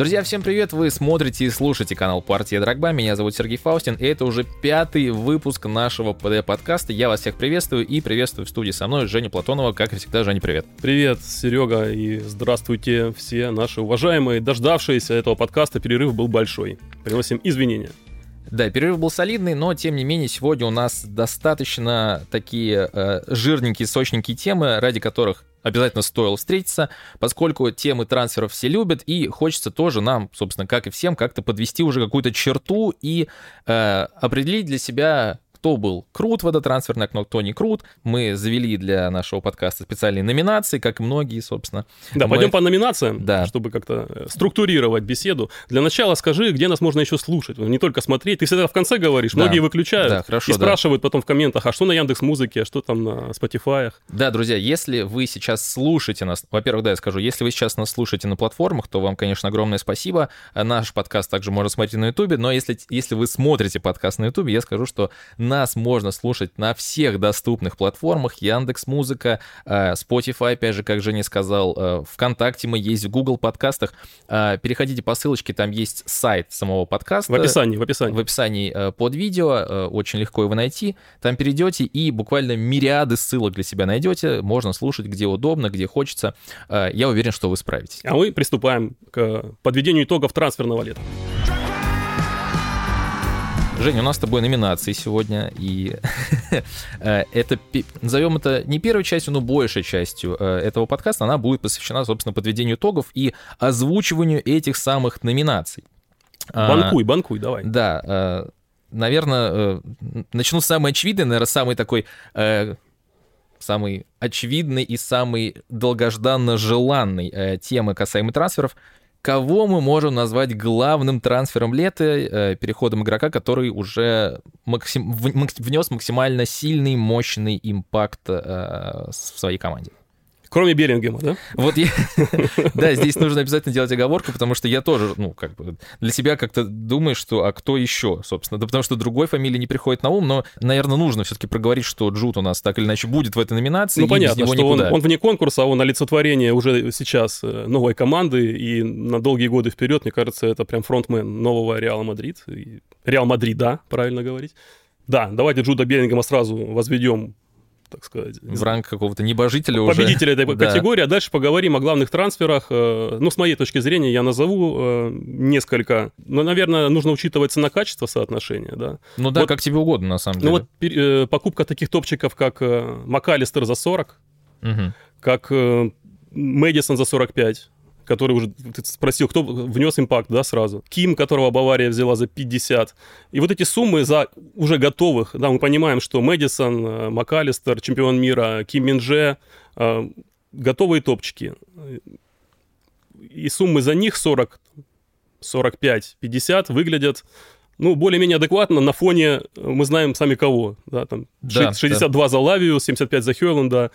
Друзья, всем привет! Вы смотрите и слушаете канал Партия Драгба. Меня зовут Сергей Фаустин, и это уже пятый выпуск нашего ПД-подкаста. Я вас всех приветствую и приветствую в студии со мной Женя Платонова. Как и всегда, Женя, привет. Привет, Серега, и здравствуйте все наши уважаемые, дождавшиеся этого подкаста. Перерыв был большой. Приносим извинения. Да, перерыв был солидный, но тем не менее сегодня у нас достаточно такие э, жирненькие, сочненькие темы, ради которых обязательно стоило встретиться, поскольку темы трансферов все любят, и хочется тоже нам, собственно, как и всем, как-то подвести уже какую-то черту и э, определить для себя кто был крут в это трансферное окно, кто не крут. Мы завели для нашего подкаста специальные номинации, как и многие, собственно. Да, Мы... пойдем по номинациям, да. чтобы как-то э, структурировать беседу. Для начала скажи, где нас можно еще слушать, не только смотреть. Ты всегда в конце говоришь, да. многие выключают да, хорошо, и спрашивают да. потом в комментах, а что на Яндекс Музыке, а что там на Spotify. Да, друзья, если вы сейчас слушаете нас, во-первых, да, я скажу, если вы сейчас нас слушаете на платформах, то вам, конечно, огромное спасибо. Наш подкаст также можно смотреть на Ютубе, но если, если вы смотрите подкаст на Ютубе, я скажу, что нас можно слушать на всех доступных платформах. Яндекс Музыка, э, Spotify, опять же, как Женя сказал, э, ВКонтакте мы есть, в Google подкастах. Э, переходите по ссылочке, там есть сайт самого подкаста. В описании, в описании. В описании под видео, очень легко его найти. Там перейдете и буквально мириады ссылок для себя найдете. Можно слушать где удобно, где хочется. Я уверен, что вы справитесь. А мы приступаем к подведению итогов трансферного лета. Женя, у нас с тобой номинации сегодня, и э, это, назовем это не первой частью, но большей частью э, этого подкаста, она будет посвящена, собственно, подведению итогов и озвучиванию этих самых номинаций. А, банкуй, банкуй, давай. Да, э, наверное, начну с самой очевидной, наверное, самый такой самый очевидный и самый долгожданно желанной темы касаемо трансферов — Кого мы можем назвать главным трансфером лета, э, переходом игрока, который уже максим... внес максимально сильный, мощный импакт э, в своей команде? Кроме Беллингема, да? Вот я... Да, здесь нужно обязательно делать оговорку, потому что я тоже, ну, как бы для себя как-то думаю, что а кто еще, собственно. Да потому что другой фамилии не приходит на ум, но, наверное, нужно все-таки проговорить, что Джут у нас так или иначе будет в этой номинации. Ну, понятно, что он, он вне конкурса, он олицетворение уже сейчас э, новой команды, и на долгие годы вперед, мне кажется, это прям фронтмен нового Реала Мадрид. Реал Мадрид, да, правильно говорить. Да, давайте Джуда Беллингема сразу возведем так сказать. В ранг какого-то небожителя уже. Победителя этой да. категории. А дальше поговорим о главных трансферах. Э, ну, с моей точки зрения, я назову э, несколько. Но, наверное, нужно учитывать цена-качество соотношения, да. Ну да, вот, как тебе угодно, на самом деле. Ну вот э, покупка таких топчиков, как МакАлистер за 40, угу. как Мэдисон за 45, который уже, ты спросил, кто внес импакт, да, сразу. Ким, которого Бавария взяла за 50. И вот эти суммы за уже готовых, да, мы понимаем, что Мэдисон, э, МакАлистер, чемпион мира, Ким Минже, э, готовые топчики. И суммы за них 40, 45, 50 выглядят ну, более-менее адекватно на фоне, мы знаем сами кого, да, там, да, 62 да. за Лавию, 75 за Хёланда,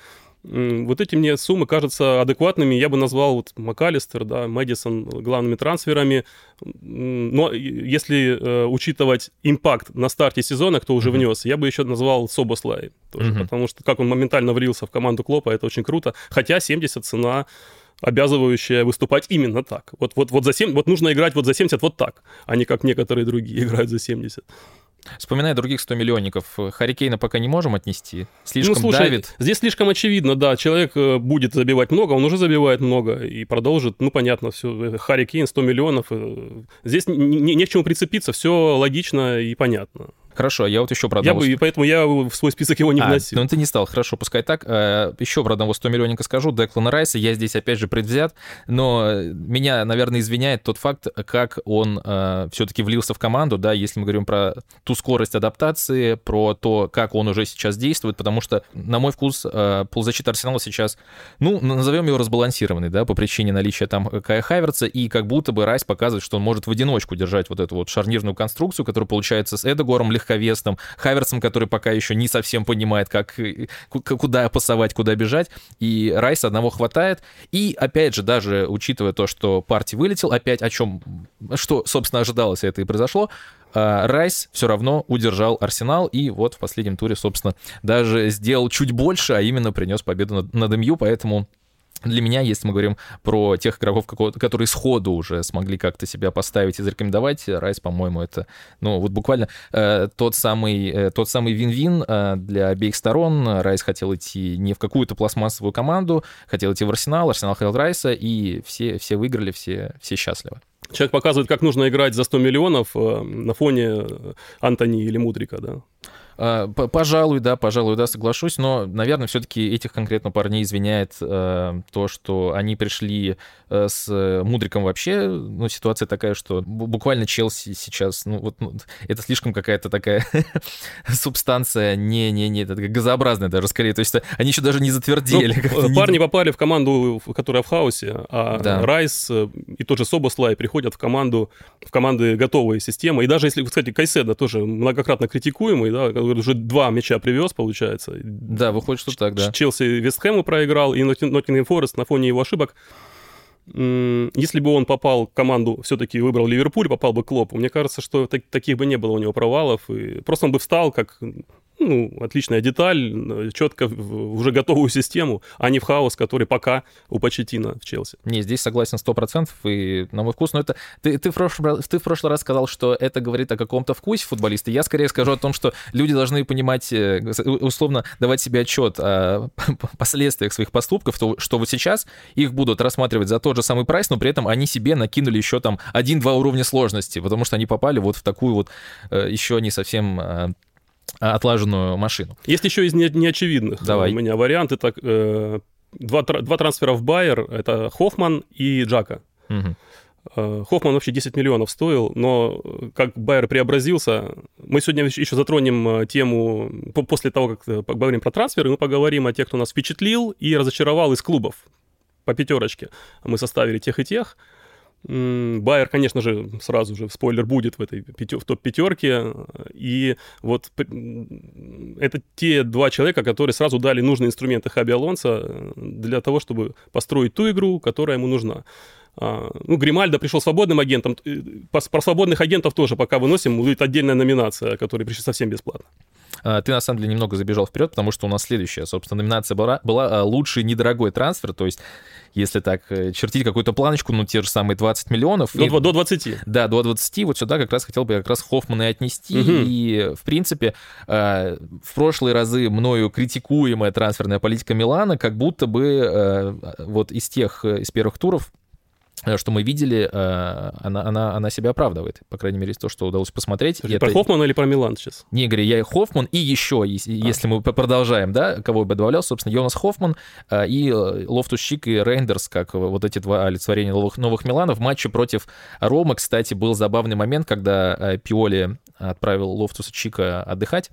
вот эти мне суммы кажутся адекватными. Я бы назвал вот МакАлистер, да, Мэдисон главными трансферами. Но если э, учитывать импакт на старте сезона, кто уже mm-hmm. внес, я бы еще назвал Собослай. Тоже, mm-hmm. Потому что как он моментально влился в команду Клопа, это очень круто. Хотя 70 цена обязывающая выступать именно так. Вот, вот, вот, за 7, вот нужно играть вот за 70 вот так, а не как некоторые другие играют за 70. Вспоминая других 100 миллионников, Харикейна пока не можем отнести. Слишком ну, слушай, давит. Здесь слишком очевидно, да. Человек э, будет забивать много, он уже забивает много и продолжит. Ну, понятно, все. Харикейн 100 миллионов. Э, здесь не, не, не к чему прицепиться, все логично и понятно. Хорошо, я вот еще про одного... Я бы, поэтому я в свой список его не а, вносил. Ну, ты не стал, хорошо, пускай так. Э, еще про одного 100 миллионника скажу, Деклана Райса, я здесь опять же предвзят, но меня, наверное, извиняет тот факт, как он э, все-таки влился в команду, да, если мы говорим про ту скорость адаптации, про то, как он уже сейчас действует, потому что, на мой вкус, э, полузащита Арсенала сейчас, ну, назовем его разбалансированный, да, по причине наличия там Кая Хайверца, и как будто бы Райс показывает, что он может в одиночку держать вот эту вот шарнирную конструкцию, которая получается с Эдегором легко легковесным, Хаверсом, который пока еще не совсем понимает, как, куда пасовать, куда бежать, и Райса одного хватает. И, опять же, даже учитывая то, что партий вылетел, опять о чем, что, собственно, ожидалось, это и произошло, а, Райс все равно удержал Арсенал, и вот в последнем туре, собственно, даже сделал чуть больше, а именно принес победу над, над МЮ, поэтому для меня, если мы говорим про тех игроков, которые сходу уже смогли как-то себя поставить и зарекомендовать, Райс, по-моему, это, ну, вот буквально э, тот самый э, тот самый вин-вин э, для обеих сторон. Райс хотел идти не в какую-то пластмассовую команду, хотел идти в Арсенал, Арсенал хотел Райса, и все, все выиграли, все, все счастливы. Человек показывает, как нужно играть за 100 миллионов э, на фоне Антони или Мудрика, да? А, пожалуй, да, пожалуй, да, соглашусь, но, наверное, все-таки этих конкретно парней извиняет э, то, что они пришли э, с Мудриком вообще, ну, ситуация такая, что буквально Челси сейчас, ну, вот, ну, это слишком какая-то такая субстанция, не-не-не, газообразная даже скорее, то есть они еще даже не затвердели. Ну, парни не... попали в команду, которая в хаосе, а да. Райс э, и тот же Собослай приходят в команду, в команды готовые системы, и даже если, кстати, Кайседа тоже многократно критикуемый, да, уже два мяча привез, получается. Да, выходит, что так, да. Челси Вестхэму проиграл, и Ноттингем Форест на фоне его ошибок если бы он попал в команду, все-таки выбрал Ливерпуль, попал бы Клопу, мне кажется, что так, таких бы не было у него провалов. И просто он бы встал как ну, отличная деталь, четко в уже готовую систему, а не в хаос, который пока у Почетина в Челси. Не, здесь согласен 100%, и на мой вкус, но это... Ты, ты, в прошлый, ты в прошлый раз сказал, что это говорит о каком-то вкусе футболиста. Я скорее скажу о том, что люди должны понимать, э, условно, давать себе отчет о последствиях своих поступков, то, что вот сейчас их будут рассматривать за тот же самый прайс, но при этом они себе накинули еще там один-два уровня сложности, потому что они попали вот в такую вот э, еще не совсем э, отлаженную машину. Есть еще из неочевидных Давай. у меня варианты. Так, э, два, два трансфера в Байер, это Хоффман и Джака. Угу. Хоффман вообще 10 миллионов стоил, но как Байер преобразился, мы сегодня еще затронем э, тему, после того, как поговорим про трансферы, мы поговорим о тех, кто нас впечатлил и разочаровал из клубов по пятерочке. Мы составили тех и тех. Байер, конечно же, сразу же, спойлер, будет в этой в топ-пятерке. И вот это те два человека, которые сразу дали нужные инструменты Хаби Алонса э, для того, чтобы построить ту игру, которая ему нужна. А, ну, Гримальдо пришел свободным агентом. Э, про свободных агентов тоже пока выносим. Будет отдельная номинация, которая пришли совсем бесплатно. А, ты, на самом деле, немного забежал вперед, потому что у нас следующая, собственно, номинация была, была а, «Лучший недорогой трансфер», то есть если так э, чертить какую-то планочку, ну, те же самые 20 миллионов. До, и, до 20. Да, до 20. Вот сюда как раз хотел бы как раз Хоффмана и отнести. Угу. И, в принципе, э, в прошлые разы мною критикуемая трансферная политика Милана как будто бы э, вот из тех, из первых туров Э, что мы видели, э, она, она, она себя оправдывает. По крайней мере, то, что удалось посмотреть. Слушай, это... Про Хоффмана или про Милан сейчас? Не, говорю, я Хоффман и еще, если, а. если мы продолжаем, да, кого бы добавлял, собственно, Йонас Хоффман э, и Лофтус Чик и Рейндерс, как вот эти два олицетворения новых, новых Миланов. В матче против Ромы, кстати, был забавный момент, когда Пиоли отправил Лофтуса Чика отдыхать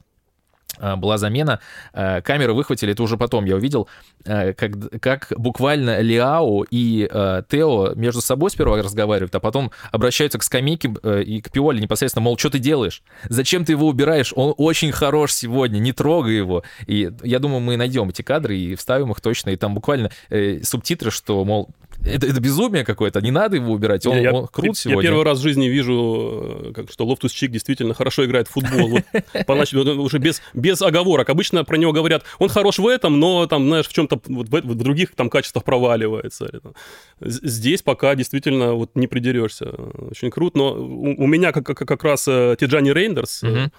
была замена, а, камеры выхватили, это уже потом я увидел, а, как, как буквально Лиао и Тео между собой сперва разговаривают, а потом обращаются к скамейке э, и к Пиоли непосредственно, мол, что ты делаешь? Зачем ты его убираешь? Он очень хорош сегодня, не трогай его. И я думаю, мы найдем эти кадры и вставим их точно, и там буквально э, субтитры, что, мол, это, это безумие какое-то, не надо его убирать, он, я, он крут я, сегодня. Я первый раз в жизни вижу, э, как, что Лофтус Чик действительно хорошо играет в футбол. Вот, поначалу, уже без, без оговорок. Обычно про него говорят, он хорош в этом, но там, знаешь, в чем-то, вот, в, в других там качествах проваливается. Здесь пока действительно вот не придерешься. Очень круто, но у, у меня как, как, как раз э, Тиджани Рейндерс, угу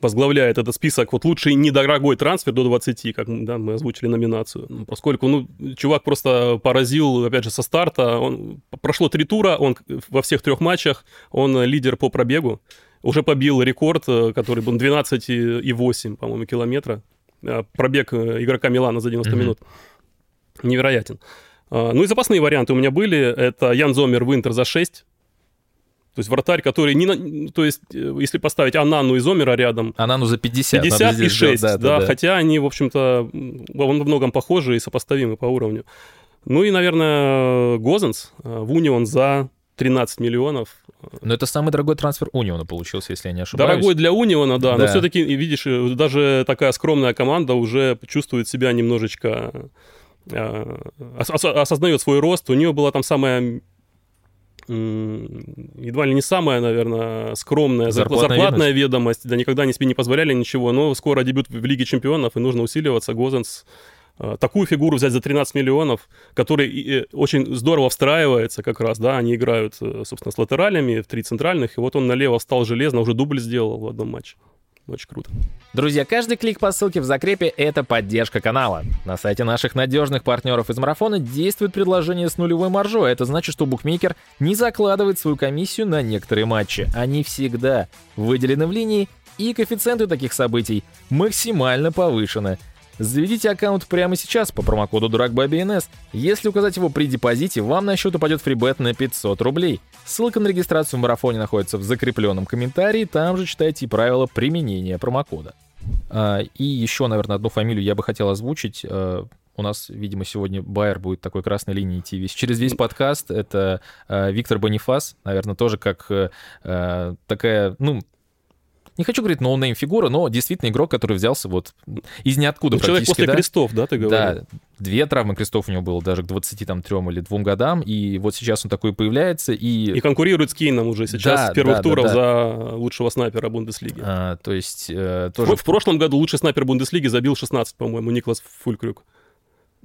возглавляет этот список вот лучший недорогой трансфер до 20, как да, мы озвучили номинацию. Ну, поскольку, ну, чувак просто поразил, опять же, со старта. Он, прошло три тура, он во всех трех матчах, он лидер по пробегу. Уже побил рекорд, э, который был 12,8, по-моему, километра. Э, пробег э, игрока Милана за 90 mm-hmm. минут. Невероятен. Ну и запасные варианты у меня были. Это Ян Зомер Винтер за 6 то есть вратарь, который не на... То есть, э, если поставить Анану и Зомера рядом... Анану за 50. 50 и 6, да, да, да, да. Хотя они, в общем-то, во многом похожи и сопоставимы по уровню. Ну и, наверное, Гозенс э, в Унион за 13 миллионов. Но это самый дорогой трансфер Униона получился, если я не ошибаюсь. Дорогой для Униона, да, да. но все-таки, видишь, э, даже такая скромная команда уже чувствует себя немножечко осознает свой рост. У нее была там самая едва ли не самая, наверное, скромная зарплатная, зарплатная ведомость. ведомость. Да никогда они себе не позволяли ничего, но скоро дебют в Лиге чемпионов, и нужно усиливаться. Гозенс э, такую фигуру взять за 13 миллионов, который очень здорово встраивается как раз, да, они играют, собственно, с латералями в три центральных, и вот он налево встал железно, уже дубль сделал в одном матче. Очень круто. Друзья, каждый клик по ссылке в закрепе — это поддержка канала. На сайте наших надежных партнеров из марафона действует предложение с нулевой маржой. Это значит, что букмекер не закладывает свою комиссию на некоторые матчи. Они всегда выделены в линии, и коэффициенты таких событий максимально повышены — Заведите аккаунт прямо сейчас по промокоду DurакBabyNS. Если указать его при депозите, вам на счет упадет фрибет на 500 рублей. Ссылка на регистрацию в марафоне находится в закрепленном комментарии, там же читайте правила применения промокода. А, и еще, наверное, одну фамилию я бы хотел озвучить. А, у нас, видимо, сегодня Байер будет такой красной линией идти весь, через весь подкаст. Это э, Виктор Бонифас, наверное, тоже как э, такая, ну, не хочу говорить no-name фигура, но действительно игрок, который взялся вот из ниоткуда ну, Человек после да? крестов, да, ты говоришь? Да, две травмы крестов у него было даже к 23 или 2 годам, и вот сейчас он такой появляется, и... И конкурирует с Кейном уже сейчас да, с первых да, туров да, да. за лучшего снайпера Бундеслиги. А, то есть э, тоже... В, в прошлом году лучший снайпер Бундеслиги забил 16, по-моему, Никлас Фулькрюк.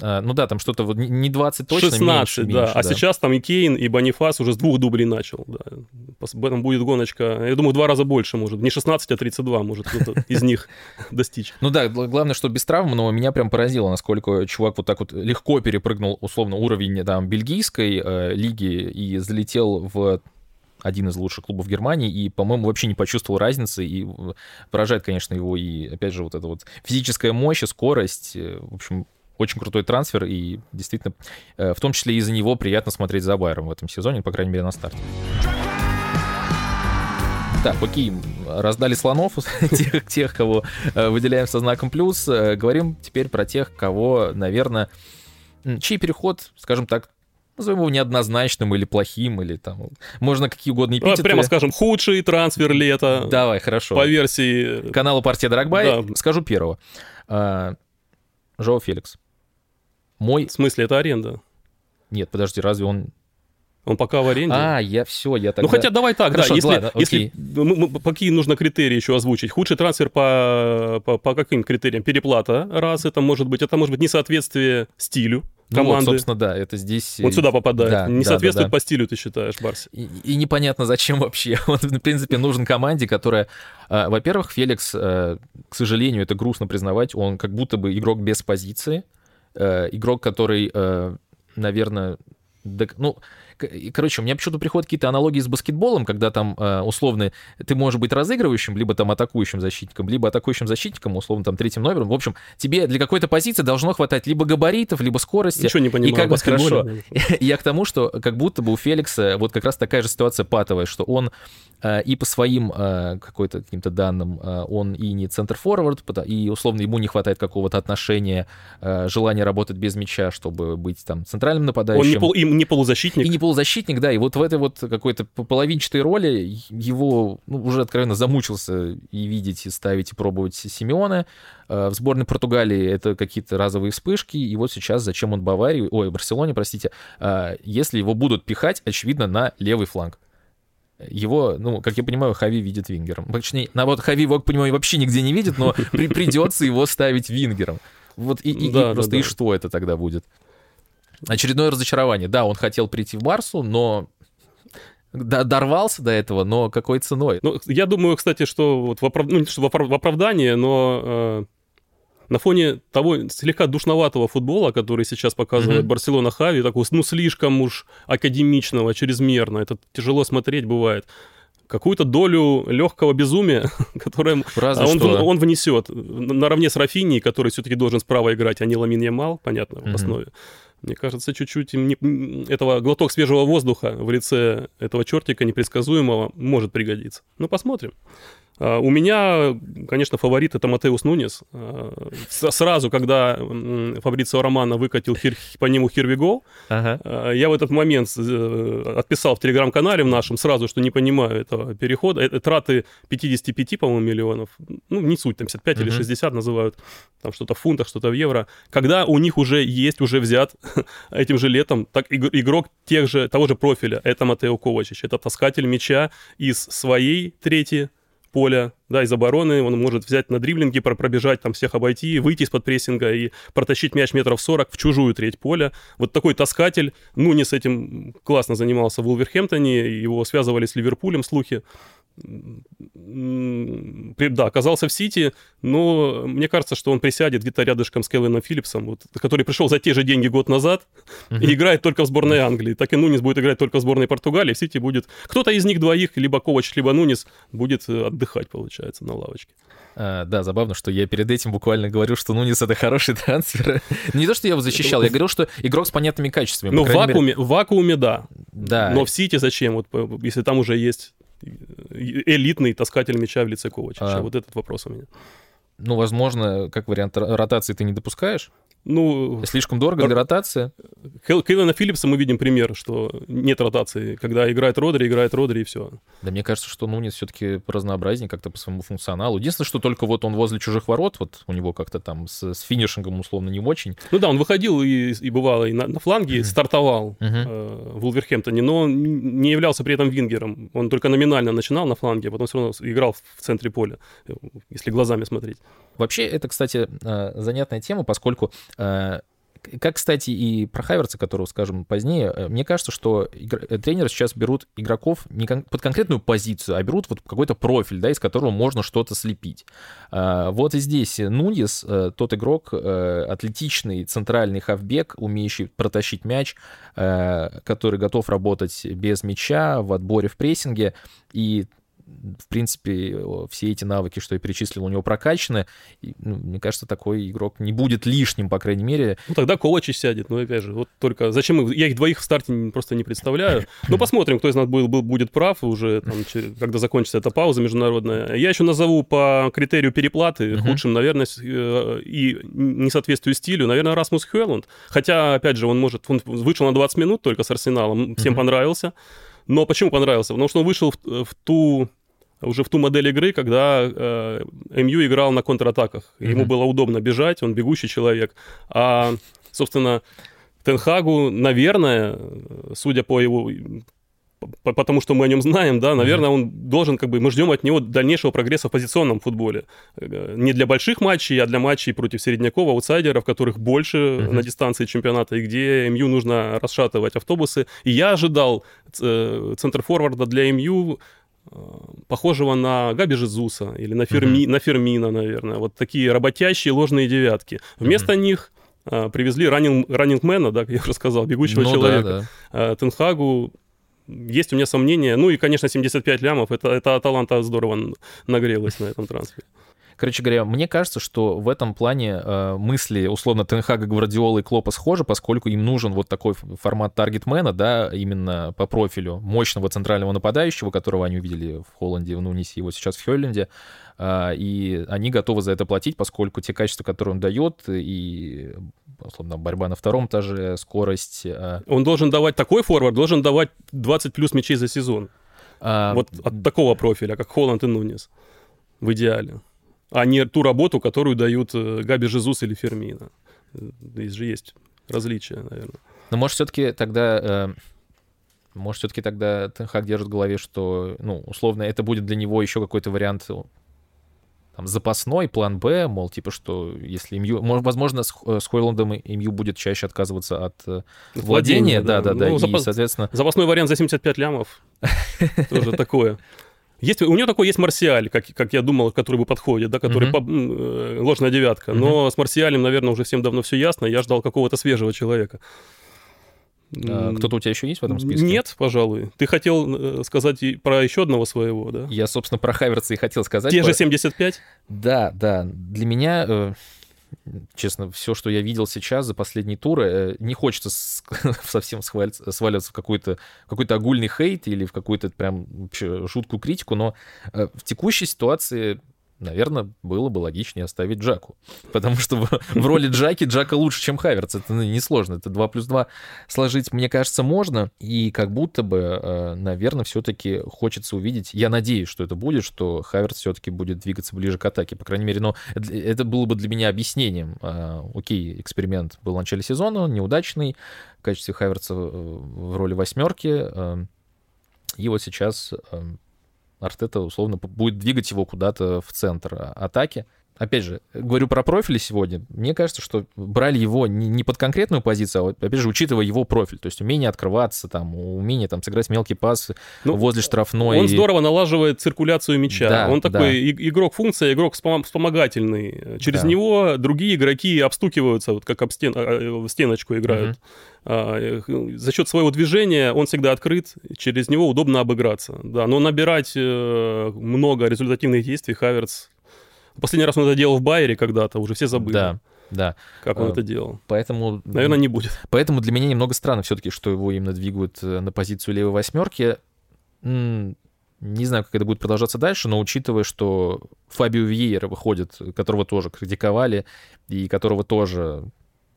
А, ну да, там что-то вот не 20 точно, 16, меньше, да. Меньше, а да. сейчас там и Кейн, и Бонифас уже с двух дублей начал. Да. Об этом будет гоночка, я думаю, в два раза больше может. Не 16, а 32 может кто-то из них достичь. Ну да, главное, что без травм, но меня прям поразило, насколько чувак вот так вот легко перепрыгнул, условно, уровень там бельгийской э, лиги и залетел в один из лучших клубов Германии, и, по-моему, вообще не почувствовал разницы, и поражает, конечно, его и, опять же, вот эта вот физическая мощь и скорость, э, в общем, очень крутой трансфер, и действительно, э, в том числе из-за него приятно смотреть за Байером в этом сезоне, по крайней мере, на старте. Так, окей, раздали слонов, тех, тех, кого э, выделяем со знаком плюс. Э, говорим теперь про тех, кого, наверное, чей переход, скажем так, назовем его неоднозначным или плохим, или там, можно какие угодно эпитеты. Прямо скажем, худший трансфер лета. Давай, хорошо. По версии... Канала партия Драгбай. Да. Скажу первого. А, Жоу Феликс. Мой... В смысле, это аренда? Нет, подожди, разве он... Он пока в аренде? А, я все, я тогда... Ну, хотя давай так, Хорошо, да, если, ладно, если мы, мы, какие нужно критерии еще озвучить? Худший трансфер по, по, по каким критериям? Переплата, раз это может быть, это может быть несоответствие стилю, команды. Ну, вот, собственно, да, это здесь... Вот сюда попадает. Да, не да, соответствует да, да. по стилю, ты считаешь, Барси. И, и непонятно, зачем вообще. Он, в принципе, нужен команде, которая... Э, во-первых, Феликс, э, к сожалению, это грустно признавать, он как будто бы игрок без позиции, э, игрок, который, э, наверное, ну, короче, у меня почему-то приходят какие-то аналогии с баскетболом, когда там э, условно ты можешь быть разыгрывающим, либо там атакующим защитником, либо атакующим защитником, условно там третьим номером. В общем, тебе для какой-то позиции должно хватать либо габаритов, либо скорости. Ничего не понимаю. И как бы хорошо. Я к тому, что как будто бы у Феликса вот как раз такая же ситуация патовая, что он э, и по своим э, какой-то каким-то данным он и не центр-форвард, и условно ему не хватает какого-то отношения, желания работать без мяча, чтобы быть там центральным нападающим. Он не, пол, и не полузащитник. И не полузащитник, да, и вот в этой вот какой-то половинчатой роли его ну, уже откровенно замучился и видеть, и ставить, и пробовать Симеона. Э, в сборной Португалии это какие-то разовые вспышки, и вот сейчас зачем он Баварии, ой, Барселоне, простите, э, если его будут пихать, очевидно, на левый фланг его, ну, как я понимаю, Хави видит вингером. Точнее, наоборот, Хави его, понимаю, вообще нигде не видит, но при, придется его ставить вингером. Вот и, и, да, и просто да, и что это тогда будет? Очередное разочарование. Да, он хотел прийти в Барсу, но дорвался до этого, но какой ценой? Ну, я думаю, кстати, что вот в, оправ... ну, что в оправдание, но э, на фоне того слегка душноватого футбола, который сейчас показывает mm-hmm. Барселона Хави, такого, ну, слишком уж академичного, чрезмерно, это тяжело смотреть бывает какую-то долю легкого безумия, которое Разве он, что. он внесет наравне с Рафини, который все-таки должен справа играть, а не Ламин Ямал, понятно, в основе. Мне кажется, чуть-чуть не, этого глоток свежего воздуха в лице этого чертика непредсказуемого может пригодиться. Ну, посмотрим. А, у меня, конечно, фаворит это Матеус Нунес. А, сразу, когда Фабрицио Романо выкатил по нему Хирвигол, ага. А, я в этот момент э, отписал в телеграм-канале в нашем сразу, что не понимаю этого перехода. Это траты 55, по-моему, миллионов. Ну, не суть, там 55 угу. или 60 называют. Там что-то в фунтах, что-то в евро. Когда у них уже есть, уже взят этим же летом так, игрок тех же, того же профиля. Это Матео Ковачич. Это таскатель мяча из своей трети поля, да, из обороны, он может взять на дриблинге, пробежать, там всех обойти, выйти из-под прессинга и протащить мяч метров 40 в чужую треть поля. Вот такой таскатель. Ну, не с этим классно занимался в Вулверхэмптоне, его связывали с Ливерпулем слухи да, оказался в Сити, но мне кажется, что он присядет где-то рядышком с Келвином Филлипсом, вот, который пришел за те же деньги год назад uh-huh. и играет только в сборной Англии. Так и Нунис будет играть только в сборной Португалии, в Сити будет... Кто-то из них двоих, либо Ковач, либо Нунис, будет э, отдыхать, получается, на лавочке. А, да, забавно, что я перед этим буквально говорю, что Нунис это хороший трансфер. Не то, что я его защищал, я говорил, что игрок с понятными качествами. Ну, в вакууме, мере... в вакууме, да. Да. Но в Сити зачем, вот, если там уже есть элитный таскатель мяча в лице Ковачича? А... Вот этот вопрос у меня. Ну, возможно, как вариант ротации ты не допускаешь? Ну, Слишком дорого для ротации? Кевина Филлипса мы видим пример, что нет ротации. Когда играет Родри, играет Родри, и все. Да мне кажется, что Нунес все-таки разнообразнее как-то по своему функционалу. Единственное, что только вот он возле чужих ворот, вот у него как-то там с, с финишингом условно не очень. Ну да, он выходил и, и бывало и на, на фланге, mm-hmm. стартовал mm-hmm. э, в Улверхэмптоне, но не являлся при этом вингером. Он только номинально начинал на фланге, а потом все равно играл в центре поля, если глазами смотреть. Вообще, это, кстати, э, занятная тема, поскольку э, как, кстати, и про Хайверца, которого скажем позднее, э, мне кажется, что игр... тренеры сейчас берут игроков не кон... под конкретную позицию, а берут вот какой-то профиль, да, из которого можно что-то слепить. Вот и здесь Нуньес, тот игрок, атлетичный центральный хавбек, умеющий протащить мяч, который готов работать без мяча, в отборе, в прессинге, и в принципе, все эти навыки, что я перечислил, у него прокачаны. И, ну, мне кажется, такой игрок не будет лишним, по крайней мере. Ну, тогда Ковачи сядет. Ну, опять же, вот только зачем... Я их двоих в старте просто не представляю. Ну, посмотрим, кто из нас был, будет прав уже, там, когда закончится эта пауза международная. Я еще назову по критерию переплаты худшим, наверное, э, и несоответствию стилю, наверное, Расмус Хелланд. Хотя, опять же, он может... Он вышел на 20 минут только с Арсеналом, всем понравился. Но почему понравился? Потому что он вышел в, в ту уже в ту модель игры, когда э, МЮ играл на контратаках. Mm-hmm. Ему было удобно бежать, он бегущий человек. А, собственно, Тенхагу, наверное, судя по его потому что мы о нем знаем, да, наверное, он должен, как бы, мы ждем от него дальнейшего прогресса в позиционном футболе. Э, не для больших матчей, а для матчей против середняков, аутсайдеров, которых больше uh-huh. на дистанции чемпионата, и где МЮ нужно расшатывать автобусы. И я ожидал э, центр форварда для МЮ похожего на Габи Жезуса или на, Ферми, uh-huh. на Фермина, наверное. Вот такие работящие ложные девятки. Вместо uh-huh. них а, привезли раннинг, раннингмена, да, как я уже сказал, бегущего ну, человека. Да, да. А, Тенхагу есть у меня сомнения. Ну и, конечно, 75 лямов. Это, это Аталанта здорово нагрелась на этом трансфере. Короче говоря, мне кажется, что в этом плане э, мысли, условно, Тенхага, Гвардиолы и Клопа схожи, поскольку им нужен вот такой формат таргетмена, да, именно по профилю мощного центрального нападающего, которого они увидели в Холланде, в Нунисе, его сейчас в Хёлленде, э, и они готовы за это платить, поскольку те качества, которые он дает, и условно, борьба на втором этаже, скорость. Э, он должен давать такой форвард, должен давать 20 плюс мячей за сезон. А... Вот от такого профиля, как Холланд и Нунис. В идеале а не ту работу, которую дают э, Габи Жезус или Фермина. Здесь же есть различия, наверное. Но может все-таки тогда... Э, может, все-таки тогда Тенхак держит в голове, что, ну, условно, это будет для него еще какой-то вариант там, запасной, план Б, мол, типа, что если МЮ... Может, возможно, с, э, с Хойландом МЮ будет чаще отказываться от владения, да-да-да, ну, и, запас... соответственно... Запасной вариант за 75 лямов, тоже такое. Есть, у него такой есть Марсиаль, как, как я думал, который бы подходит, да, который uh-huh. по, э, ложная девятка. Но с Марсиалем, наверное, уже всем давно все ясно. Я ждал какого-то свежего человека. А, кто-то у тебя еще есть в этом списке? Нет, пожалуй. Ты хотел э, сказать про еще одного своего, да? Я, собственно, про Хайверца и хотел сказать. Те же 75? Да, да. Для меня э, честно, все, что я видел сейчас за последние туры, э, не хочется совсем сваливаться в какой-то какой огульный хейт или в какую-то прям жуткую критику, но э, в текущей ситуации наверное, было бы логичнее оставить Джаку. Потому что в, роли Джаки Джака лучше, чем Хаверц. Это ну, несложно. Это 2 плюс 2 сложить, мне кажется, можно. И как будто бы, э, наверное, все-таки хочется увидеть, я надеюсь, что это будет, что Хаверц все-таки будет двигаться ближе к атаке. По крайней мере, но это было бы для меня объяснением. Э, окей, эксперимент был в начале сезона, неудачный. В качестве Хаверца в роли восьмерки. Э, и вот сейчас Артета условно будет двигать его куда-то в центр атаки опять же, говорю про профили сегодня, мне кажется, что брали его не, под конкретную позицию, а, опять же, учитывая его профиль, то есть умение открываться, там, умение там сыграть мелкий пас ну, возле штрафной. Он здорово налаживает циркуляцию мяча. Да, он такой да. игрок-функция, игрок вспомогательный. Через да. него другие игроки обстукиваются, вот как об стен, а, в стеночку играют. Угу. За счет своего движения он всегда открыт, через него удобно обыграться. Да, но набирать э, много результативных действий Хаверс Последний раз он это делал в Байере когда-то, уже все забыли. Да, да. Как он а, это делал. Поэтому... Наверное, не будет. Поэтому для меня немного странно все-таки, что его именно двигают э, на позицию левой восьмерки. Не знаю, как это будет продолжаться дальше, но учитывая, что Фабио Виейра выходит, которого тоже критиковали, и которого тоже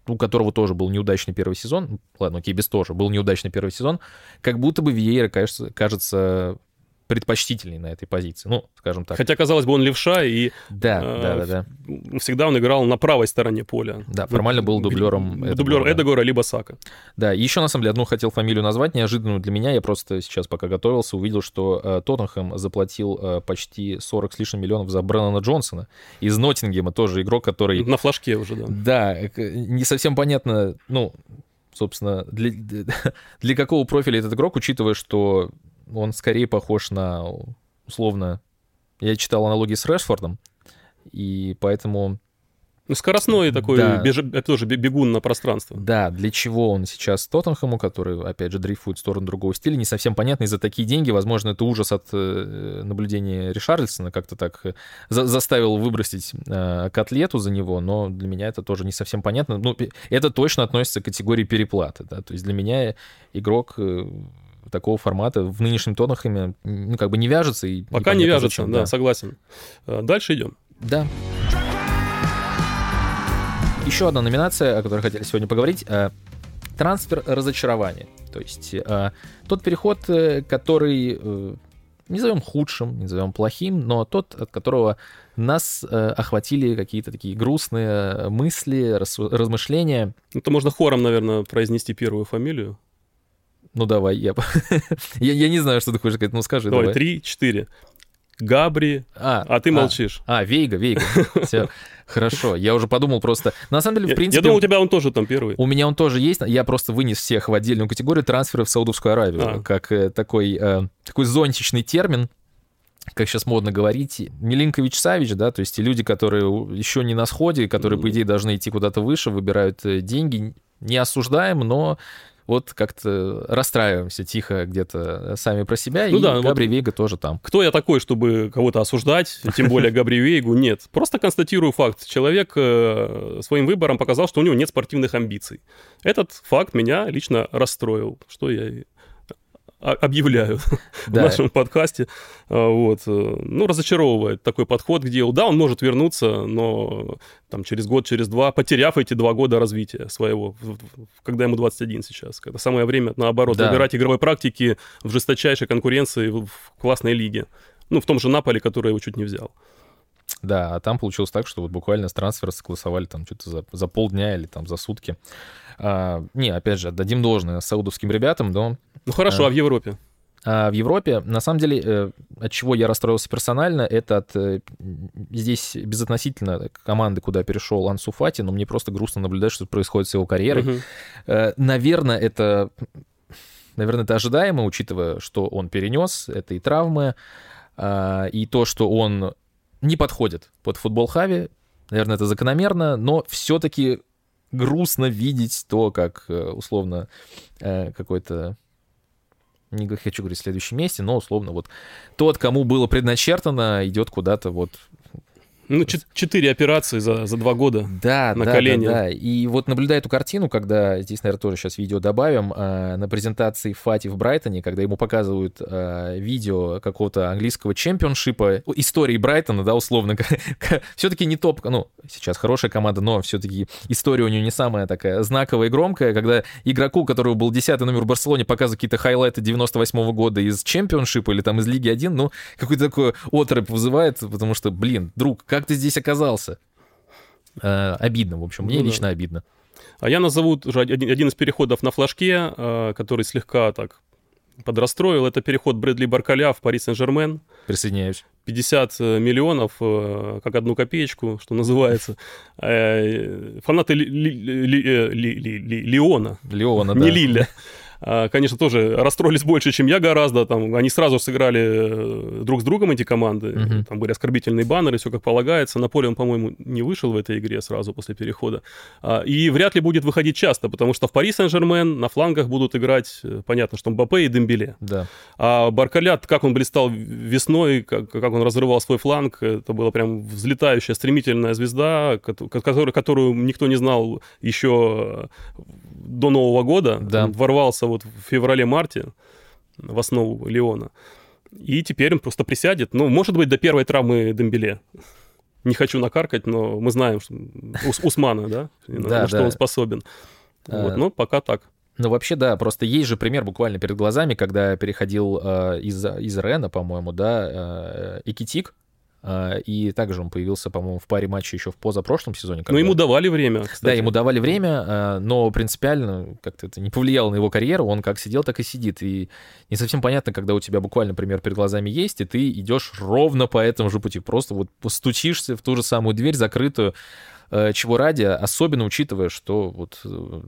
у которого тоже был неудачный первый сезон, ладно, окей, без тоже, был неудачный первый сезон, как будто бы Виейра, кажется, кажется предпочтительней на этой позиции, ну, скажем так. Хотя, казалось бы, он левша, и да, э, да, да, да. всегда он играл на правой стороне поля. Да, формально был дублером Дублер Эдегора, Эдегора либо Сака. Да, и еще, на самом деле, одну хотел фамилию назвать, неожиданную для меня. Я просто сейчас, пока готовился, увидел, что э, Тоттенхэм заплатил э, почти 40 с лишним миллионов за Брэннона Джонсона из Ноттингема, тоже игрок, который... На флажке уже, да. Да, не совсем понятно, ну, собственно, для, для какого профиля этот игрок, учитывая, что он скорее похож на, условно, я читал аналогии с Решфордом, и поэтому... Ну, скоростной такой, да. беж... тоже бегун на пространство. Да, для чего он сейчас Тоттенхэму, который, опять же, дрейфует в сторону другого стиля, не совсем понятно, и за такие деньги, возможно, это ужас от э, наблюдения Ришарльсона, как-то так э, за заставил выбросить э, котлету за него, но для меня это тоже не совсем понятно. Ну, это точно относится к категории переплаты, да, то есть для меня игрок э, такого формата в нынешнем Тоттенхэме ну, как бы не вяжется. И Пока не вяжется, зачем, да, да, согласен. Э, дальше идем. Да. Еще одна номинация, о которой хотели сегодня поговорить. Э, трансфер разочарования. То есть э, тот переход, который не назовем худшим, не назовем плохим, но тот, от которого нас э, охватили какие-то такие грустные мысли, раз, размышления. Это можно хором, наверное, произнести первую фамилию. Ну давай, я... я, я не знаю, что ты хочешь сказать, ну скажи. Давай, давай. три, четыре. Габри, а, а ты а, молчишь. А, Вейга, Вейга. Все, хорошо. Я уже подумал просто... На самом деле, в принципе... Я думал, у тебя он тоже там первый. У меня он тоже есть. Я просто вынес всех в отдельную категорию трансферов в Саудовскую Аравию. А. Как э, такой, э, такой зонтичный термин, как сейчас модно говорить, Милинкович Савич, да, то есть люди, которые еще не на сходе, которые, по идее, должны идти куда-то выше, выбирают э, деньги, не осуждаем, но вот как-то расстраиваемся тихо где-то сами про себя, ну и да, Габри вот Вейга тоже там. Кто я такой, чтобы кого-то осуждать, тем более Габри Вейгу? Нет. Просто констатирую факт. Человек э, своим выбором показал, что у него нет спортивных амбиций. Этот факт меня лично расстроил, что я объявляю да. в нашем подкасте. А, вот. Э, ну, разочаровывает такой подход к делу. Да, он может вернуться, но там через год, через два, потеряв эти два года развития своего, когда ему 21 сейчас. Когда самое время, наоборот, да. выбирать игровой практики в жесточайшей конкуренции в классной лиге. Ну, в том же Наполе, который его чуть не взял. Да, а там получилось так, что вот буквально с трансфера согласовали там что-то за, за полдня или там за сутки. А, не, опять же, дадим должное саудовским ребятам, но... Ну хорошо, а, а в Европе? А в Европе, на самом деле, э, от чего я расстроился персонально, это от э, здесь безотносительно команды, куда перешел Ансу Фати, но мне просто грустно наблюдать, что происходит с его карьерой. Угу. Наверное, это наверное, это ожидаемо, учитывая, что он перенес, это и травмы, и то, что он не подходит под футбол Хави, наверное, это закономерно, но все-таки грустно видеть то, как условно какой-то не хочу говорить в следующем месте, но условно вот тот, кому было предначертано, идет куда-то вот ну, четыре операции за, за два года да, на да, колени. Да, да. И вот наблюдая эту картину, когда, здесь, наверное, тоже сейчас видео добавим, э, на презентации Фати в Брайтоне, когда ему показывают э, видео какого-то английского чемпионшипа, истории Брайтона, да, условно, все-таки не топ, ну, сейчас хорошая команда, но все-таки история у нее не самая такая знаковая и громкая, когда игроку, у которого был 10 номер в Барселоне, показывают какие-то хайлайты 98 -го года из чемпионшипа или там из Лиги 1, ну, какой-то такой отрыв вызывает, потому что, блин, друг, как ты здесь оказался? Э, обидно, в общем, мне ну, лично да. обидно. А я назову уже один, один из переходов на флажке, э, который слегка так подрастроил. Это переход Брэдли Баркаля в Пари Сен-Жермен. Присоединяюсь. 50 э, миллионов, э, как одну копеечку, что называется. Э, фанаты Леона. Леона, да. Не Лиля. А, конечно, тоже расстроились больше, чем я гораздо. Там, они сразу сыграли э, друг с другом эти команды. Угу. Там были оскорбительные баннеры, все как полагается. Наполеон, по-моему, не вышел в этой игре сразу после перехода. А, и вряд ли будет выходить часто, потому что в Пари Сен-Жермен на флангах будут играть, э, понятно, что Мбаппе и Дембеле. Да. А Баркалят, как он блистал весной, как, как он разрывал свой фланг, это была прям взлетающая, стремительная звезда, которую, которую никто не знал еще до Нового года. Да. Ворвался вот в феврале-марте в основу Леона. И теперь он просто присядет. Ну, может быть, до первой травмы Дембеле. Не хочу накаркать, но мы знаем, что Ус Усмана, да, на что он способен. Вот, а. но пока так. Ну, вообще, да, просто есть же пример буквально перед глазами, когда переходил э, из, из Рена, по-моему, да, э, Экитик, а, и также он появился, по-моему, в паре матчей еще в позапрошлом сезоне. Когда... Ну, ему давали время, кстати. Да, ему давали время, а, но принципиально как-то это не повлияло на его карьеру. Он как сидел, так и сидит. И не совсем понятно, когда у тебя буквально пример перед глазами есть, и ты идешь ровно по этому же пути. Просто вот постучишься в ту же самую дверь закрытую, чего ради, особенно учитывая, что вот э,